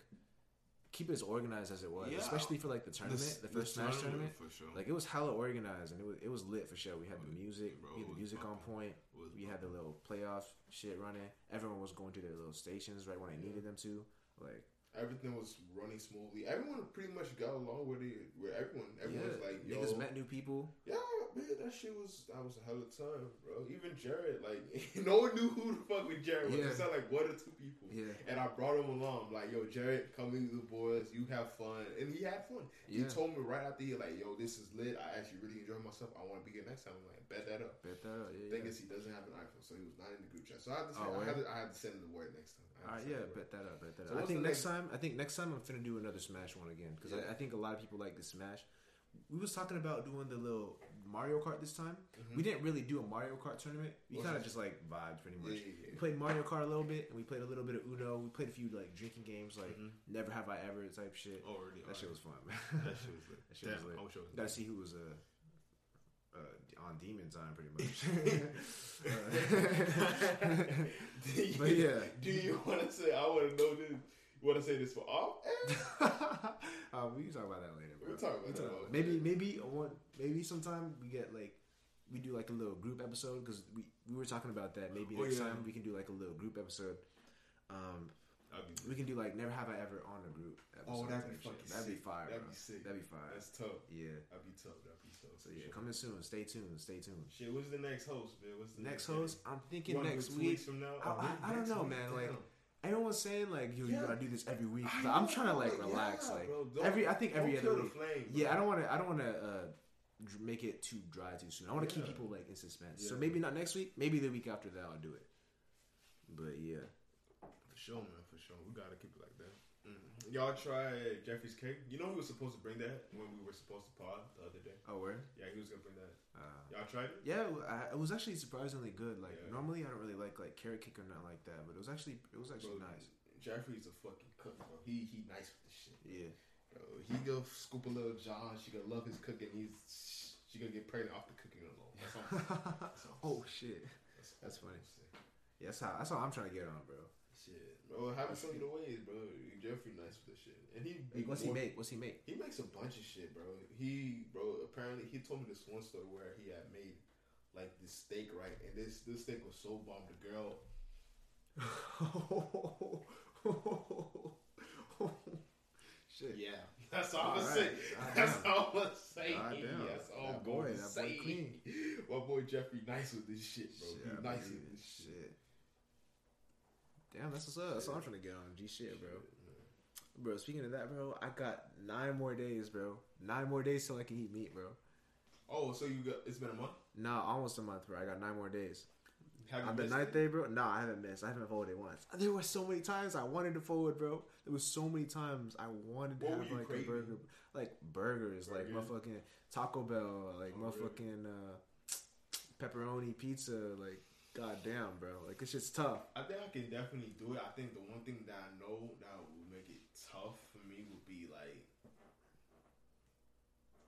keep it as organized as it was, Yeah. especially for like the tournament, This- the first Smash tournament. for sure. Like it was hella organized and it was it was lit for sure. We had the music, bro, we had the music on point. We had the little playoff shit running. Everyone was going to their little stations right when they needed them to. Like everything was running smoothly. Everyone pretty much got along with it. With everyone, everyone was yeah, like, "Yo, niggas met new people. yeah, man, that shit was that was a hell of a time, bro." Even Jared, like, <laughs> no one knew who the fuck with Jared was. Yeah. Sounded like one or two people. Yeah, And I brought him along, like, yo, Jared, come with the boys, you have fun. And he had fun. He told me right after he, like, yo, this is lit. I actually really enjoy myself. I want to be here next time. I'm like, bet that up. bet that out. Yeah, Thing yeah. is, he doesn't have an iPhone, so he was not in the group chat. So I had to, Oh, I had to, I had to send him the word next time. I had All right, to yeah, send the word. bet that up, bet that So up. I think next next- time, I think next time I'm finna do another Smash one again because Yeah. I, I think a lot of people like the Smash. We was talking about doing the little Mario Kart this time. Mhm. We didn't really do a Mario Kart tournament. We kind of just like vibed pretty much. Yeah, yeah. We played Mario Kart a little bit, and we played a little bit of Uno. We played a few like drinking games, like Mhm. Never Have I Ever type shit. Oh, really? that shit was fun. Man. That shit was lit. <laughs> That shit Damn, was lit. I wish I was Got to see who was uh, uh, on demon time, pretty much. <laughs> <laughs> <laughs> do you, But yeah. Do you want to say? I want to know this. You want to say this for off? uh, we can talk about that later. Bro. We'll talk about that can later. Maybe, maybe, one, maybe sometime we get like we do like a little group episode because we we were talking about that. Maybe Oh, next yeah. time we can do like a little group episode. Um, we can do like never have I ever on a group. Oh, that'd be type shit. fucking That'd be fire. That'd bro. be sick. That'd be fire. That's tough. yeah. That'd be tough. That'd be tough. So yeah, Sure. coming soon. Stay tuned. Stay tuned. Shit, what's the next host, man? What's the Next day? host, I'm thinking wanna next week. from now. I- I- I don't know, week? man, like, Damn. Everyone's saying like, yo, you gotta do this every week. I But I'm trying to like relax, yeah, like bro, every. I think every other week. flame. Yeah, I don't want to. I don't want to uh, make it too dry too soon. I want to keep people like in suspense. So maybe not next week. Maybe the week after that I'll do it. But yeah, For sure, man. We gotta keep it like that. Mm. Y'all try Jeffrey's cake. You know he was supposed to bring that when we were supposed to pod the other day. oh where? Yeah, he was gonna bring that. Uh, Y'all tried it? yeah, I, it was actually surprisingly good. Like Yeah. normally I don't really like like carrot cake or nothing like that, but it was actually it was actually Bro, nice. Jeffrey's a fucking cook, bro. He he nice with the shit. Yeah. Bro, he go scoop a little John. She gonna love his cooking. He's she gonna get pregnant off the cooking alone. That's all. <laughs> That's all. oh shit. That's, That's funny. Yeah, that's how that's how I'm trying to get on, bro. Shit, bro. Haven't shown you the ways, bro. Jeffrey nice with the shit, and he Like, what's he make? What's he make? He makes a bunch of shit, bro. He, bro, apparently he told me this one story where he had made like this steak, right? And this this steak was so bomb. The girl, <laughs> Shit. yeah, that's all I'm All right. say. God That's damn. all I'm damn. That's all I'm boy, that boy say. clean. <laughs> My boy Jeffrey, nice with this shit, bro. Shit, he nice with this shit. Shit. Damn, that's what's up. That's what I'm trying to get on. G shit, bro. Bro, speaking of that, bro, I got nine more days, bro. Nine more days till I can eat meat, bro. Oh, so you got? It's been a month. Nah, almost a month, bro. I got nine more days. Have On the ninth it? day, bro. Nah, I haven't missed. I haven't folded once. There were so many times I wanted to forward, bro. There was so many times I wanted to What have like craving? a burger, like burgers, like motherfucking Taco Bell, like Oh, really? motherfucking uh, <tsk> pepperoni pizza. Like, goddamn, bro. Like it's just tough. I think I can definitely do it. I think the one thing that I know that would make it tough for me would be like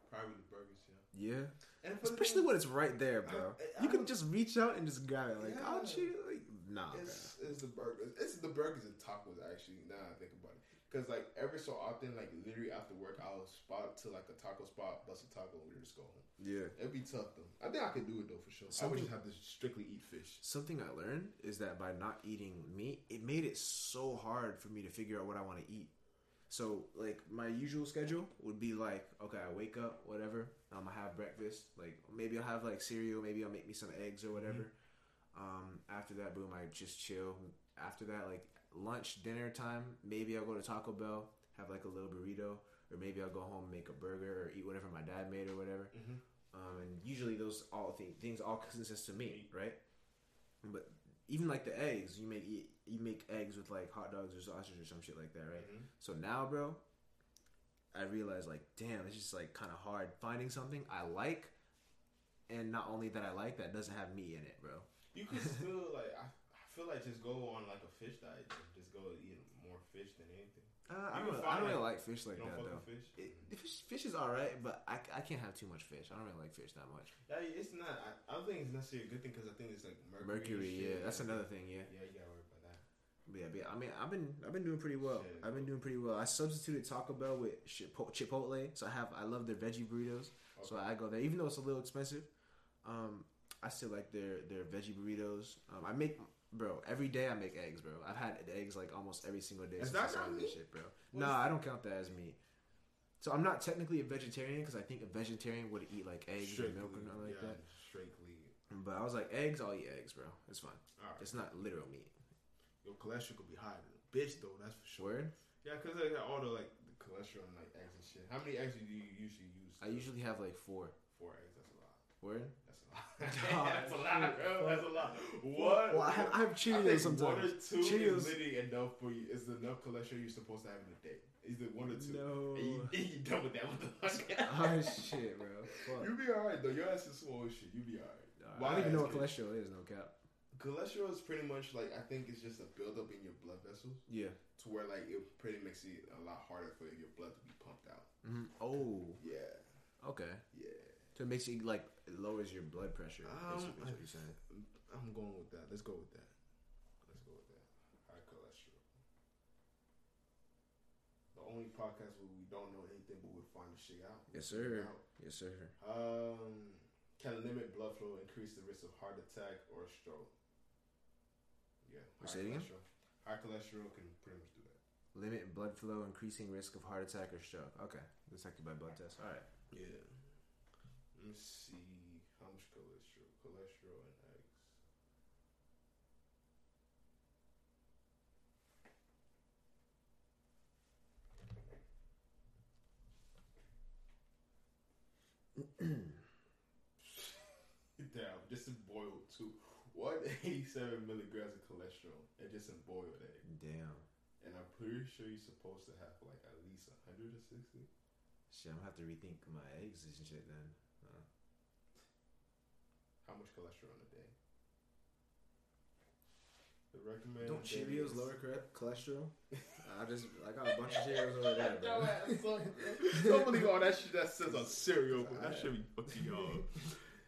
probably the burgers. Yeah, Yeah, and especially when it's right there, bro. I- I You can just reach out and just grab it. Like, Yeah. I'll cheat. Like, nah, bro. It's, it's the burgers. It's the burgers and tacos actually. Now I think about it, because like every so often, like literally after work, I'll spot to like a taco spot, bust a taco, and we just go home. Yeah. It'd be tough though. I think I could do it though for sure. I would just have to strictly eat fish. Something I learned is that by not eating meat, it made it so hard for me to figure out what I want to eat. So, like, my usual schedule would be like, okay, I wake up, whatever, um, I have breakfast. Like, maybe I'll have like cereal, maybe I'll make me some eggs or whatever. Um, after that, boom, I just chill. After that, like lunch, dinner time, maybe I'll go to Taco Bell, have like a little burrito, or maybe I'll go home and make a burger or eat whatever my dad made or whatever. Mhm. Um, and usually those all th- things all consist of meat, right? But even like the eggs, you make you make eggs with like hot dogs or sausage or some shit like that, right? Mhm. So now, bro, I realize like, damn, it's just like kind of hard finding something I like, and not only that I like that doesn't have meat in it, bro. You could still like. I feel like just go on like a fish diet. Just, just go eat more fish than anything. Uh, I don't, really, I don't really like fish like you don't that fuck though. with fish. It, fish, fish is all right, but I, I can't have too much fish. I don't really like fish that much. Yeah, it's not. I, I don't think it's necessarily a good thing because I think it's like mercury. Mercury, shit. yeah, that's another thing. Yeah, Yeah, you gotta worry about that. But yeah, but yeah. I mean, I've been I've been doing pretty well. Shit. I've been doing pretty well. I substituted Taco Bell with Chipotle, so I have I love their veggie burritos. So I go there, even though it's a little expensive. Um, I still like their their veggie burritos. Um, I make bro every day. I make eggs, bro. I've had eggs like almost every single day Is since that I started not this meat? shit, bro. What nah, I don't count that as meat. So I'm not technically a vegetarian because I think a vegetarian would eat like eggs and milk or nothing like yeah, that. Strictly. But I was like, eggs, I'll eat eggs, bro. It's fine. All right. It's not literal meat. Your cholesterol could be higher than a bitch though. That's for sure. Word. Yeah, because they got all the like the cholesterol and like eggs and shit. How many eggs do you usually use? I usually have like four. four eggs. That's a lot. Word. That's a Nah, lot. That's a lot, bro. That's a lot. What? Well, I have, I have I Cheerios think sometimes. One or two Cheerios. is literally enough for you. Is enough cholesterol you're supposed to have in a day. Is it one or two. No. And you, <laughs> and you done with that. What the fuck? oh shit, bro. Fuck. You be alright though. Your ass is small as shit. You'll be alright. I don't even know what cholesterol is. No cap. Cholesterol is pretty much like I think it's just a buildup in your blood vessels Yeah. to where like it pretty makes it a lot harder for your blood to be pumped out. hmm Oh. Yeah, Okay. yeah. So it makes you like it lowers your blood pressure. Um, basically, is what you're saying. I'm going with that. Let's go with that. Let's go with that. High cholesterol. The only podcast where we don't know anything but we'll find the shit out. Yes, sir. out. Yes, sir. Um, can limit blood flow increase the risk of heart attack or stroke? Yeah. Say it again? cholesterol. High cholesterol can pretty much do that. Limit blood flow, increasing risk of heart attack or stroke. Okay. Detected by blood test. All right. Yeah. Let me see how much cholesterol, cholesterol and eggs. <coughs> Damn, just in boiled too. What <laughs> eighty-seven milligrams of cholesterol and just in boiled egg, Damn. and I'm pretty sure you're supposed to have like at least hundred or sixty. Shit, I'm gonna have to rethink my eggs and shit then. Uh, How much cholesterol in a day? The recommended don't daily Cheerios lower chore- cholesterol? I just I got a bunch of <laughs> Cheerios over there, bro. ass suck, bro. Don't believe all that shit that says on cereal, bro. That should be fucking y'all.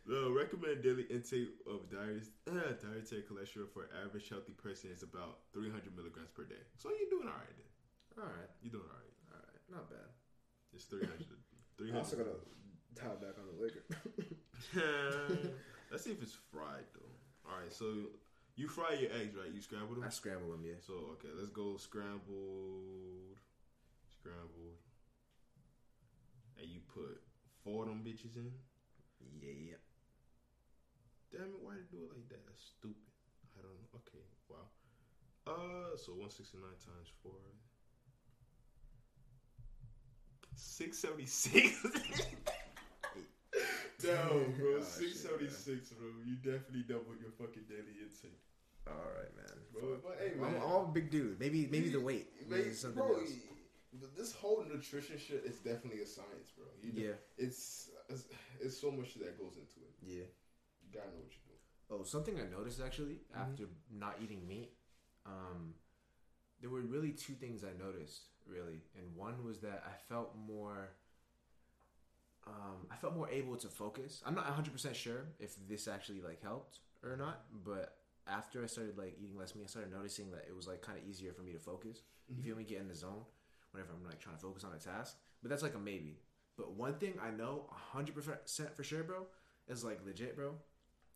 The recommended daily intake of diet, uh, dietary cholesterol for average healthy person is about 300 milligrams per day. So you're doing all right then. All right. You're doing all right. All right. Not bad. It's 300. <laughs> 300 tie back on the liquor. <laughs> <laughs> Let's see if it's fried though. All right, so you fry your eggs, right? You scramble them. I scramble them, yeah. So okay, let's go scrambled, scrambled, and you put four of them bitches in. Yeah. Damn it! Why they you do it like that? That's stupid. I don't know. Okay, wow. Uh, so one sixty nine times four. 676. <laughs> Down, <laughs> bro. Ah, six seventy six, bro. You definitely doubled your fucking daily intake. All right, man. Bro, but, hey, man. I'm, all big dude. Maybe maybe the weight. Maybe, something bro, else. This whole nutrition shit is definitely a science, bro. You yeah. It's, it's, it's so much that goes into it. Yeah. You gotta know what you're doing. Oh, something I noticed actually mm-hmm. after not eating meat, um, there were really two things I noticed really, and one was that I felt more um, I felt more able to focus. I'm not 100 percent sure if this actually like helped or not, but after I started like eating less meat, I started noticing that it was like kind of easier for me to focus. You feel me? Get in the zone whenever I'm like trying to focus on a task. But that's like a maybe. But one thing I know 100 percent for sure, bro, is like legit, bro.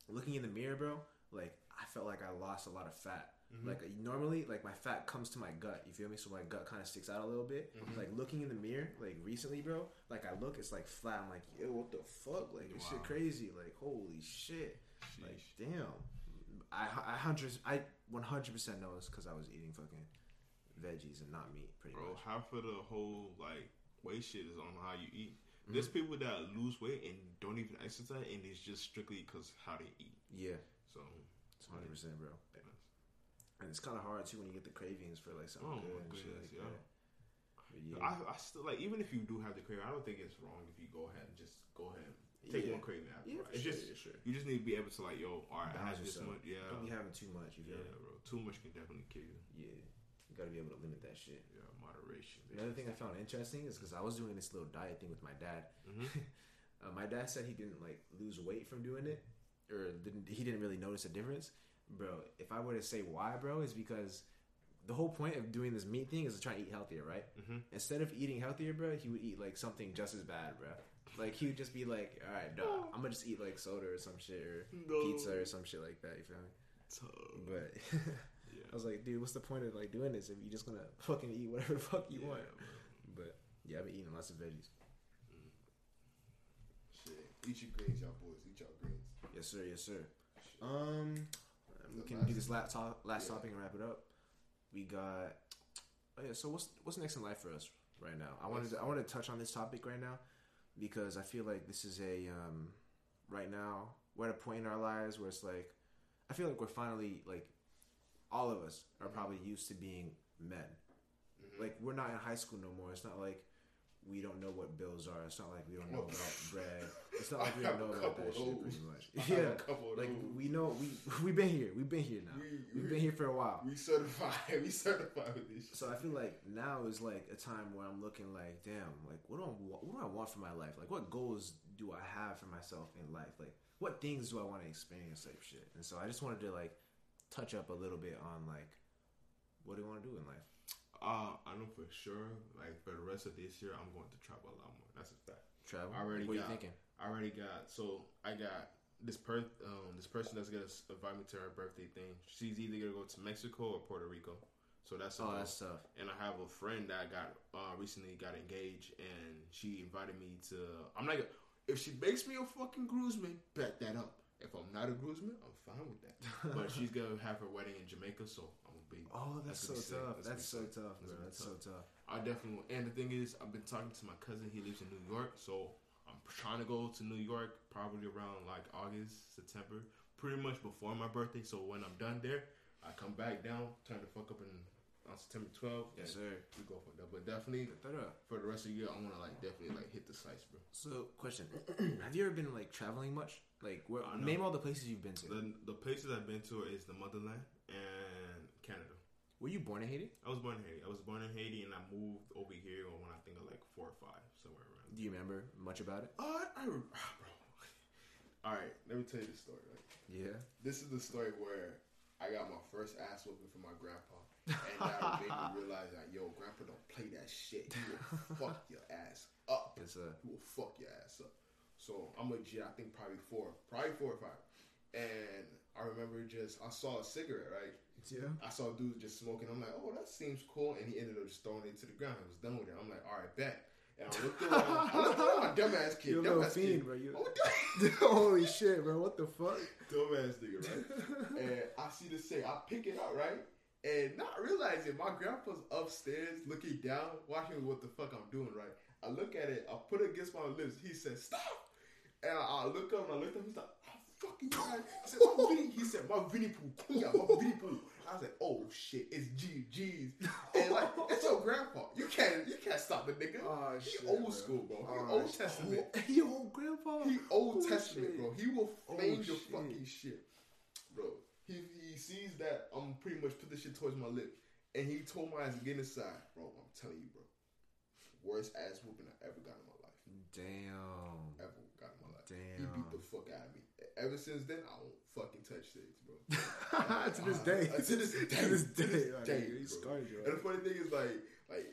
Looking in the mirror, bro, like I felt like I lost a lot of fat. Like normally, like my fat comes to my gut. You feel me? So my gut kind of sticks out a little bit. Like looking in the mirror, like recently, bro. Like I look, it's like flat. I'm like, yo, what the fuck? Like this shit crazy. Like holy shit. Like damn. I I hundred I one hundred percent know it's because I was eating fucking veggies and not meat, pretty Bro, much. half of the whole like weight shit is on how you eat. Mm-hmm. There's people that lose weight and don't even exercise, and it's just strictly because how they eat. Yeah, So, it's hundred percent, bro. Yeah. And it's kind of hard too when you get the cravings for like something Oh, good and shit like yeah. that. But yeah, I, I still like even if you do have the craving, I don't think it's wrong if you go ahead and just go ahead and take Yeah. one craving after. yeah, right? It's sure, just yeah, sure. you just need to be able to like, yo, all right, I Balance had this yourself. much, yeah, Don't be having too much. You yeah, feel me? bro. Too much can definitely kill you. Yeah, you gotta be able to limit that shit. Yeah, moderation. The other thing I found interesting is because I was doing this little diet thing with my dad. Mhm. <laughs> uh, my dad said he didn't like lose weight from doing it, or didn't he didn't really notice a difference, bro. If I were to say why, bro, is because the whole point of doing this meat thing is to try and eat healthier, right? Mhm. Instead of eating healthier, bro, he would eat like something just as bad, bro. Like he would just be like, all right, duh, I'm gonna just eat like soda or some shit or No. pizza or some shit like that. You feel me? Tough. But <laughs> Yeah. I was like, dude, what's the point of like doing this if you're just gonna fucking eat whatever the fuck you Yeah, want? bro. But yeah, I've been eating lots of veggies. Shit. Eat your greens, y'all boys. Eat y'all greens. Yes, sir. Yes, sir. Shit. Um, we can do this last top, last Yeah. topic and wrap it up. We got. Oh yeah. So what's what's next in life for us right now? I wanted to, I wanted to touch on this topic right now because I feel like this is a um right now we're at a point in our lives where it's like I feel like we're finally like all of us are probably used to being men. Mhm. Like we're not in high school no more. It's not like we don't know what bills are. It's not like we don't know about bread. It's not like we <laughs> don't know about that shit pretty much. <laughs> Have Yeah. a couple of Like we know we <laughs> we've been here. We've been here now. We- We've we- been here for a while. We certified. We certified with this. Shit. So I feel like now is like a time where I'm looking like, damn, like what do I wa- what do I want for my life? Like what goals do I have for myself in life? Like what things do I want to experience type shit? And so I just wanted to like touch up a little bit on like what do you want to do in life? Uh, I know for sure. Like for the rest of this year, I'm going to travel a lot more. That's a fact. Travel. I already what are you got- thinking? I already got. So I got this per um this person that's gonna invite me to her birthday thing. She's either gonna go to Mexico or Puerto Rico. So that's Oh, that's tough. and I have a friend that got uh, recently got engaged, and she invited me to. I'm not. gonna- If she makes me a fucking groomsman, bet that up. If I'm not a groomsman, I'm fine with that. <laughs> but she's gonna have her wedding in Jamaica, so I'm gonna be. Oh, that's, gonna so sick. tough. That's That's so sick. tough, bro. gonna be That's so tough. I definitely. And the thing is, I've been talking to my cousin. He lives in New York, so I'm trying to go to New York probably around like August, September, pretty much before my birthday. So when I'm done there, I come back down, turn the fuck up in on September 12th. Yes, sir. We go for that, but definitely Get that up. for the rest of the year, I want to like definitely like hit the sites, bro. So, question: <clears throat> Have you ever been like traveling much? Like, where, Uh, name all the places you've been to. The the places I've been to is the motherland and Canada. Were you born in Haiti? I was born in Haiti. I was born in Haiti, and I moved over here when I think of like four or five, somewhere around. Do you remember much about it? Uh, I, <laughs> bro. All right, let me tell you the story. Right, Yeah. this is the story where I got my first ass whooping from my grandpa, and that made me <laughs> realize that yo, grandpa don't play that shit. He will fuck your ass up. It's a He will fuck your ass up. So I'm legit. I think probably four, probably four or five. And I remember just I saw a cigarette, right? Yeah. I saw a dude just smoking. I'm like, oh, that seems cool. And he ended up just throwing it to the ground. I was done with it. I'm like, all right, bet. And I looked around. I looked around my dumbass kid. You're little dumbass fiend, kid. bro. You- Oh, <laughs> Holy shit, bro! What the fuck? dumbass nigga, right? <laughs> and I see this thing. I pick it up, right? And not realizing my grandpa's upstairs looking down, watching what the fuck I'm doing, right? I look at it, I put it against my lips. He said, Stop! And I, I look up and I look up, he's like, fucking God. He said, my Vinny, he said, my Vinny Pooh, Kuya, my Vinny Pooh. I was like, oh shit, it's G G's. And like, it's your grandpa. You can't you can't stop the nigga. Oh, he shit, old bro. school, bro. He Oh, old testament. <laughs> Oh, Yo, grandpa. He Old Oh, Testament, shit. bro. He will Oh, flame your shit. fucking shit, bro. He he sees that I'm pretty much put this shit towards my lip, and he told my ass to get inside, bro. I'm telling you, bro. Worst ass whooping I ever got in my life. Damn. Ever got in my life. Damn. He beat the fuck out of me. Ever since then, I don't fucking touch cigs, bro. <laughs> <laughs> to this day. To this day. to this To this day. like, day, he bro. scarred you. And the funny thing is, like, like,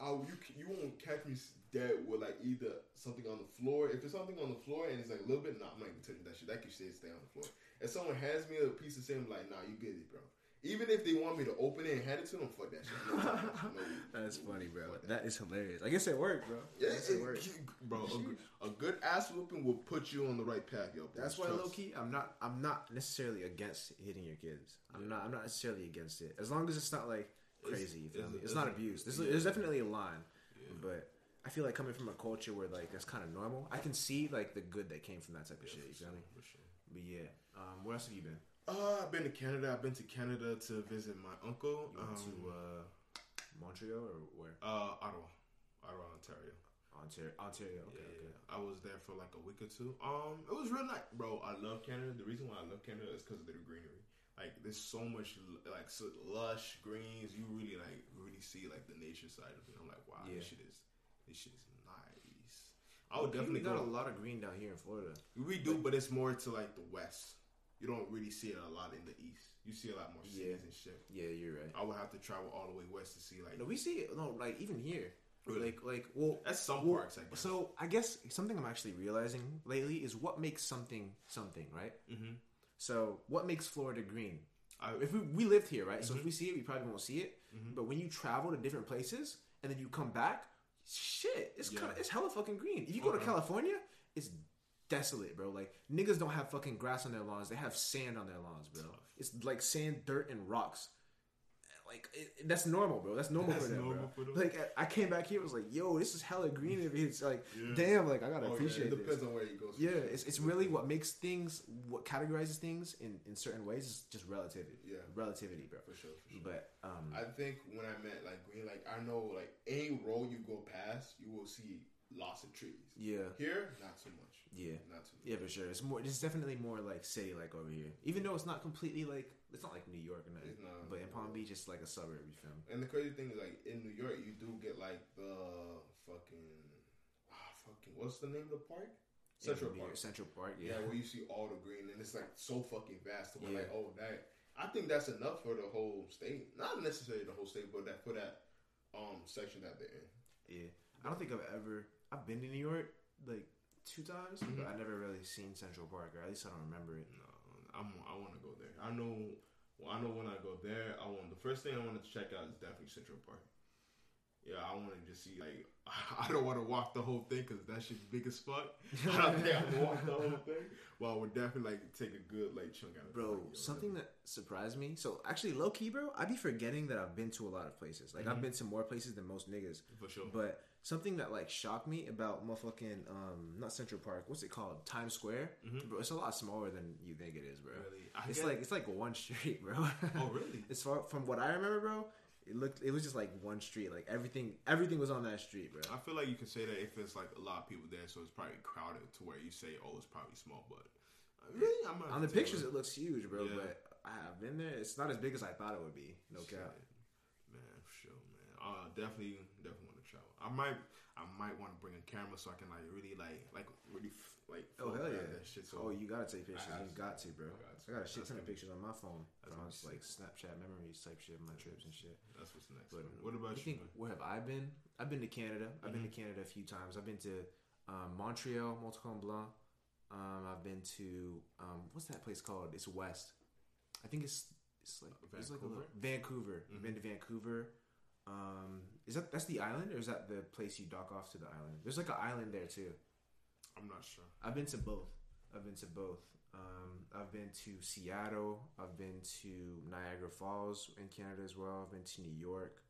I you you won't catch me dead with like either something on the floor. If it's something on the floor and it's like a little bit, nah, I'm not even touching that shit. That can shit stay on the floor. If someone hands me a piece of sand, I'm like, nah, you get it, bro. Even if they want me to open it and hand it to them, fuck that shit. No <laughs> no, That's funny, bro. Fuck That is hilarious. I guess it worked, bro. Yeah, it it- worked. bro. A, good- a good ass whooping will put you on the right path, yo. That's why, Trust. low key, I'm not. I'm not necessarily against hitting your kids. I'm not. I'm not necessarily against it, as long as it's not like crazy. you feel it's- me? It's, it's not abuse. There's, yeah. there's definitely a line, Yeah. but I feel like coming from a culture where like that's kind of normal, I can see like the good that came from that type of shit. You feel me? for sure. But yeah, um, where else have you been? Uh, I've been to Canada. I've been to Canada to visit my uncle. Um, to uh, Montreal or where? uh, Ottawa, Ottawa, Ontario. Ontario. Ontario. Okay. yeah, okay. I was there for like a week or two. Um, it was real nice, bro. I love Canada. The reason why I love Canada is because of the greenery. Like, there's so much like so lush greens. You really like really see like the nature side of it. I'm like, wow, Yeah. this shit is this shit is nice. I would We definitely got go. a lot of green down here in Florida. We do, but it's more to like the west. You don't really see it a lot in the east. You see a lot more cities Yeah. and shit. Yeah, you're right. I would have to travel all the way west to see like No, we see it. No, like even here. Really? Like, like, well, that's some Well, parks. I guess. So I guess something I'm actually realizing lately is what makes something something, right? hmm So what makes Florida green? I, If we, we lived here, right? So Mhm. if we see it, we probably won't see it. Mhm. But when you travel to different places and then you come back, shit, it's Yeah. kind of it's hella fucking green. If you go to California, it's desolate, bro. Like niggas don't have fucking grass on their lawns; they have sand on their lawns, bro. It's like sand, dirt, and rocks. like it, that's normal, bro. That's normal That's for them, normal bro. for them. Like I, came back here, was like, yo, this is hella green. It's like, Yeah. damn, like I gotta Oh, yeah, appreciate It this. depends on where you go. Yeah, it's, it's really what makes things, what categorizes things in, in certain ways is just relativity. Yeah. Relativity, bro. for sure. For sure. But, um, I think when I meant like green, like I know like any road you go past, you will see lots of trees. yeah, Here, not so much. yeah. Not too much. Yeah, for sure. It's more, it's definitely more like city like over here. Even though it's not completely like, it's not like New York or nothing. Not. But in Palm Beach, it's like a suburb, you feel me? And the crazy thing is, like in New York, you do get like the fucking, ah, fucking, what's the name of the park? Central Park. Central Park, Yeah. yeah. where you see all the green, and it's like so fucking vast. To where Yeah. like, oh, that. I think that's enough for the whole state. Not necessarily the whole state, but that for that um section that they're in. Yeah. I don't think I've ever, I've been to New York like two times, Mhm. but I never really seen Central Park, or at least I don't remember it. No, I'm. I want to go there. I know. Well, I know when I go there, I want the first thing I want to check out is definitely Central Park. Yeah, I want to just see like <laughs> I don't want to walk the whole thing because that shit's big as fuck. <laughs> I don't think I can walk the whole thing. Well, I would definitely like take a good like chunk out of it. Bro, Like, something that surprised me. So actually, low key, bro, I'd be forgetting that I've been to a lot of places. Like I've Mhm. been to more places than most niggas. for sure. But something that like shocked me about motherfucking um not Central Park, what's it called? Times Square. Mhm. Bro, it's a lot smaller than you think it is, bro. really, I It's like it's like one <laughs> street, bro. oh really? As far from what I remember, bro, it looked it was just like one street. Like everything everything was on that street, bro. I feel like you can say that if it's like a lot of people there, so it's probably crowded to where you say, oh, it's probably small, but really, I'm On the pictures, it. it looks huge, bro. Yeah. But I have been there. It's not as big as I thought it would be. No Shit. cap. Man, for sure, man. Uh, definitely, definitely want to travel. I might, I might want to bring a camera so I can like really like, like really f- like. Oh hell yeah! That shit. So oh, you gotta take pictures. I You got to. bro. I got. I got a shit ton of pictures on my phone. that's From gonna like Snapchat memories type shit, my trips and shit. that's what's next. But man. what about you think where have I been? I've been to Canada. I've been to Mm-hmm. Canada a few times. I've been to um, Montreal, Mont Tremblant. Um, I've been to um, what's that place called? It's West. I think it's it's like it's like a little, Vancouver. I've Mm-hmm. been to Vancouver. Um, is that that's the island or is that the place you dock off to the island? There's like an island there too. I'm not sure. I've been to both. I've been to both. Um, I've been to Seattle. I've been to Niagara Falls in Canada as well. I've been to New York.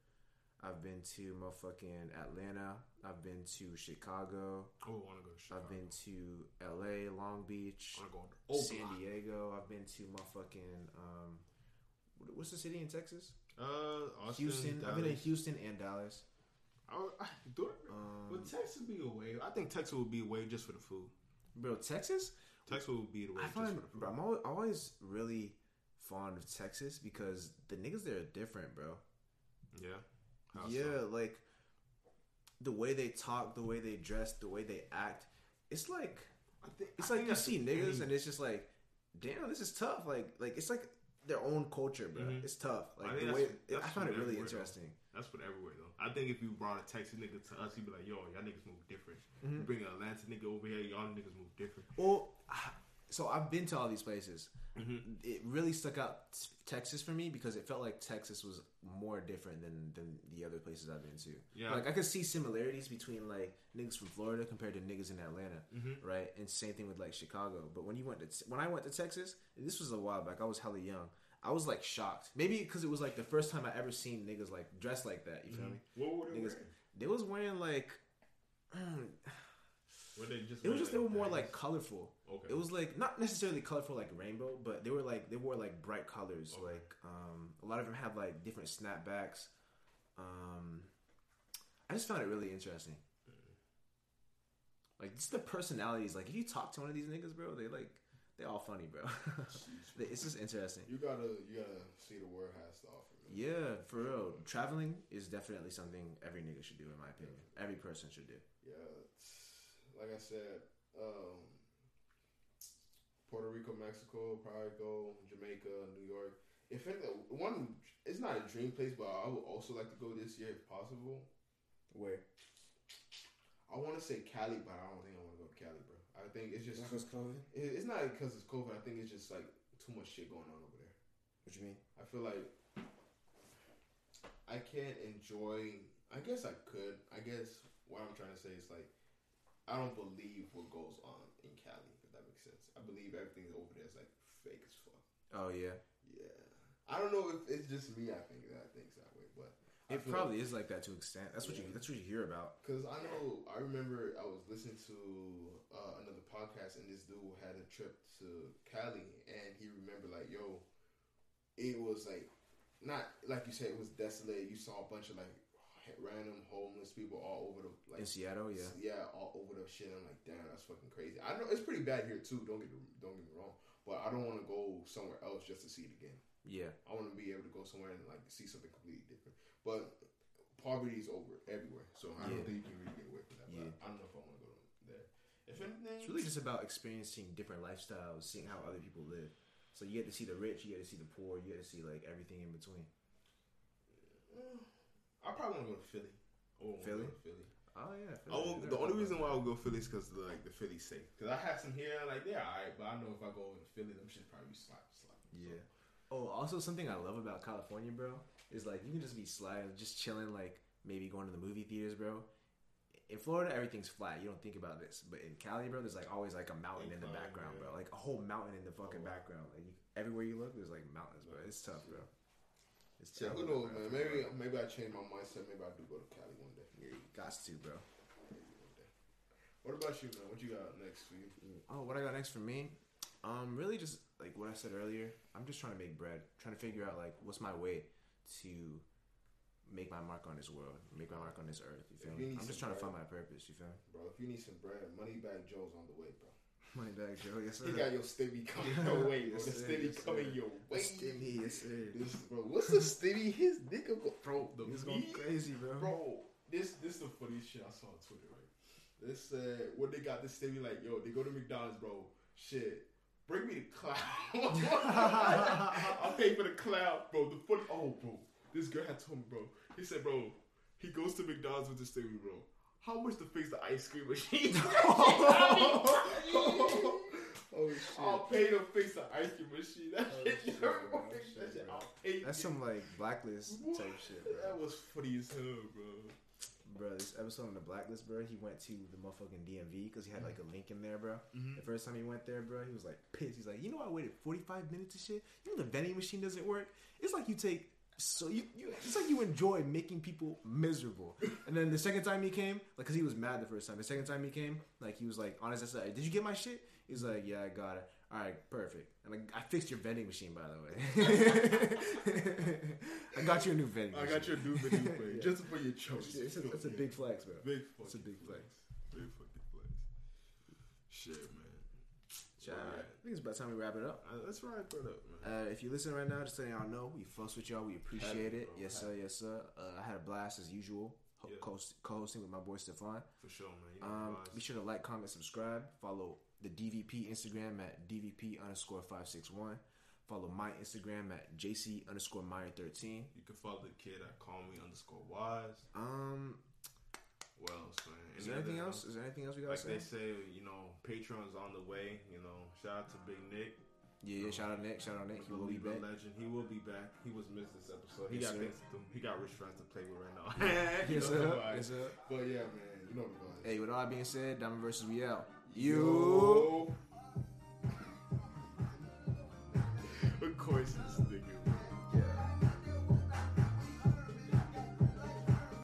I've been to motherfucking Atlanta. I've been to Chicago. Oh, I want to go to Chicago. I've been to LA, Long Beach, I go to oh, San Diego. I've been to motherfucking um, what's the city in Texas? Uh, Austin, Houston. I've been in Houston and Dallas. I, I, it. Um, Would Texas be a way? I think Texas would be a way just for the food. bro, Texas. Texas would be the way I just find, for the food. bro, I'm always, always really fond of Texas because the niggas there are different, bro. Yeah. How so? yeah, like the way they talk, the way they dress, the way they act. It's like I think it's I like you see niggas any- and it's just like, damn, this is tough. Like like it's like their own culture, bro. Mhm. It's tough. I Like think the that's- way I that's find it really interesting. That's for everywhere though. I think if you brought a Texas nigga to us, he'd be like, "Yo, y'all niggas move different." Mhm. You bring an Atlanta nigga over here, y'all niggas move different. Well, <sighs> so I've been to all these places. Mm-hmm. It really stuck out Texas for me because it felt like Texas was more different than than the other places I've been to. Yeah. Like I could see similarities between like niggas from Florida compared to niggas in Atlanta, Mhm. right? And same thing with like Chicago. But when you went to when I went to Texas, this was a while back. I was hella young. I was like shocked. Maybe because it was like the first time I ever seen niggas like dressed like that. You feel me? What were they Niggas, wearing? they was wearing like. <sighs> Were they just? It was wearing, just they were more bags? like colorful. Okay. It was like not necessarily colorful like rainbow, but they were like they wore like bright colors. Okay. Like um, a lot of them have like different snapbacks. Um, I just found it really interesting. Like just the personalities. Like if you talk to one of these niggas, bro, they like they all funny, bro. <laughs> It's just interesting. You gotta, you gotta see the world has to offer. Man. Yeah, for real. Traveling is definitely something every nigga should do, in my opinion. Every person should do. Yeah, like I said, um, Puerto Rico, Mexico, probably go Jamaica, New York. If it, one, it's not a dream place, but I would also like to go this year if possible. Where? I want to say Cali, but I don't think I want to go to Cali. I think it's just COVID. it- it's not because it's COVID. I think it's just like too much shit going on over there. What you mean? I feel like I can't enjoy. I guess I could. I guess what I'm trying to say is like I don't believe what goes on in Cali. If that makes sense. I believe everything over there is like fake as fuck. Oh yeah. Yeah. I don't know if it's just me. I think that I think I It probably is like that to an extent. That's what you that's what you hear about. Cause I know I remember I was listening to uh, another podcast and this dude had a trip to Cali and he remembered like yo, it was like not like you said it was desolate. You saw a bunch of like random homeless people all over the like In Seattle, yeah. yeah all over the shit. I'm like damn that's fucking crazy. I know it's pretty bad here too. Don't get don't get me wrong, but I don't want to go somewhere else just to see it again. Yeah. I want to be able to go somewhere and like see something completely different. But poverty is over everywhere, so I Yeah. don't think you can really get away from that. Yeah. But I don't know if I want to go there. If anything, It's really just about experiencing different lifestyles, seeing how other people live. So you get to see the rich, you get to see the poor, you get to see like everything in between. Uh, I probably want to go to Philly. I Philly? To Philly. Oh yeah. I won't, the only reason why I would go Philly is because like the Philly's safe. Because I have some here, like they're alright, but I know if I go to Philly, them shit probably be slap slap. Yeah. Oh, also something I love about California, bro, is like you can just be sliding, just chilling, like maybe going to the movie theaters, bro. In Florida, everything's flat. You don't think about this, but in Cali, bro, there's like always like a mountain In in the Cali, background, yeah. bro. Like a whole mountain in the fucking Oh, wow. background. Like you, everywhere you look, there's like mountains, bro. It's tough, bro. It's Yeah, tough. who knows, man? Maybe maybe I change my mindset. Maybe I do go to Cali one day. Yeah, you got to, bro. Maybe one day. What about you, man? What you got next for you? Oh, what I got next for me? Um, really just like what I said earlier. I'm just trying to make bread, trying to figure out like what's my way to make my mark on this world, make my mark on this earth. You feel If me? I'm just trying to find my purpose. You feel me? Bro, if you need some bread, Money Moneybag Joe's on the way, bro. <laughs> Money bag, Joe. Yes, sir. He got your stimmy coming <laughs> your way. Yes, the sir. stimmy Yes, sir. coming your The way. stimmy, yes, sir. This, bro, what's the stimmy? His nigga, go, bro. The He's going crazy, bro. bro. This this the funniest shit I saw on Twitter, right? this when they got this stimmy, like, yo, they go to McDonald's, bro. Shit, bring me the cloud. <laughs> I'll pay for the cloud, bro. The funny, oh, bro. This girl had told me, bro. He said, bro, he goes to McDonald's with the stimmy, bro. How much to fix the ice cream machine? <laughs> <laughs> Oh shit. I'll pay to fix the ice cream machine. That Oh, shit, shit, bro. bro. That Shit, shit. I'll pay. That's some like blacklist type shit, bro. That was funny as hell, bro. Bro, this episode on the blacklist, bro. He went to the motherfucking DMV because he had like a link in there, bro. Mm-hmm. The first time he went there, bro, he was like pissed. He's like, you know, I waited 45 minutes and shit. You know, the vending machine doesn't work. It's like you take. So you, you, it's like you enjoy making people miserable. <coughs> And then the second time he came, like, cause he was mad the first time. The second time he came, like, he was like, honest, I said, did you get my shit? He's like, yeah, I got it. All right, perfect. And I, I fixed your vending machine, by the way. <laughs> I got you a new vending. I machine. got your new video play Yeah. just for your choice. It's a, it's a big flex, bro. big. It's a big flex. Big fucking flex. Shit, man. Alright. I think it's about time we wrap it up. Uh, let's wrap it up, man. Uh, if you listen right now, just letting y'all know we fuss with y'all. We appreciate it. bro. Yes, sir. Yes, sir. Uh, I had a blast as usual, ho- Yeah. co- co-hosting with my boy Stefan. For sure, man. Um, be sure to like, comment, subscribe. Follow the DVP Instagram at DVP underscore five six one. Follow my Instagram at JC underscore Meyer thirteen. you can follow the kid at call me underscore wise. Um, What else, man? is there anything else? Is there anything else we say? Like say? they say, you know, Patreon's on the way. You know, shout out to Big Nick. Yeah, yeah. Shout out Nick. Shout out Nick. He will be back. Legend. He will be back. He was missed this episode. He Yes, got sir. things to do. He got rich friends to play with right now. <laughs> Yes, sir. Yes, sir. But yeah, man, you know the vibes. Hey, with all that being said, Diamond versus we out. You. Of course, this nigga.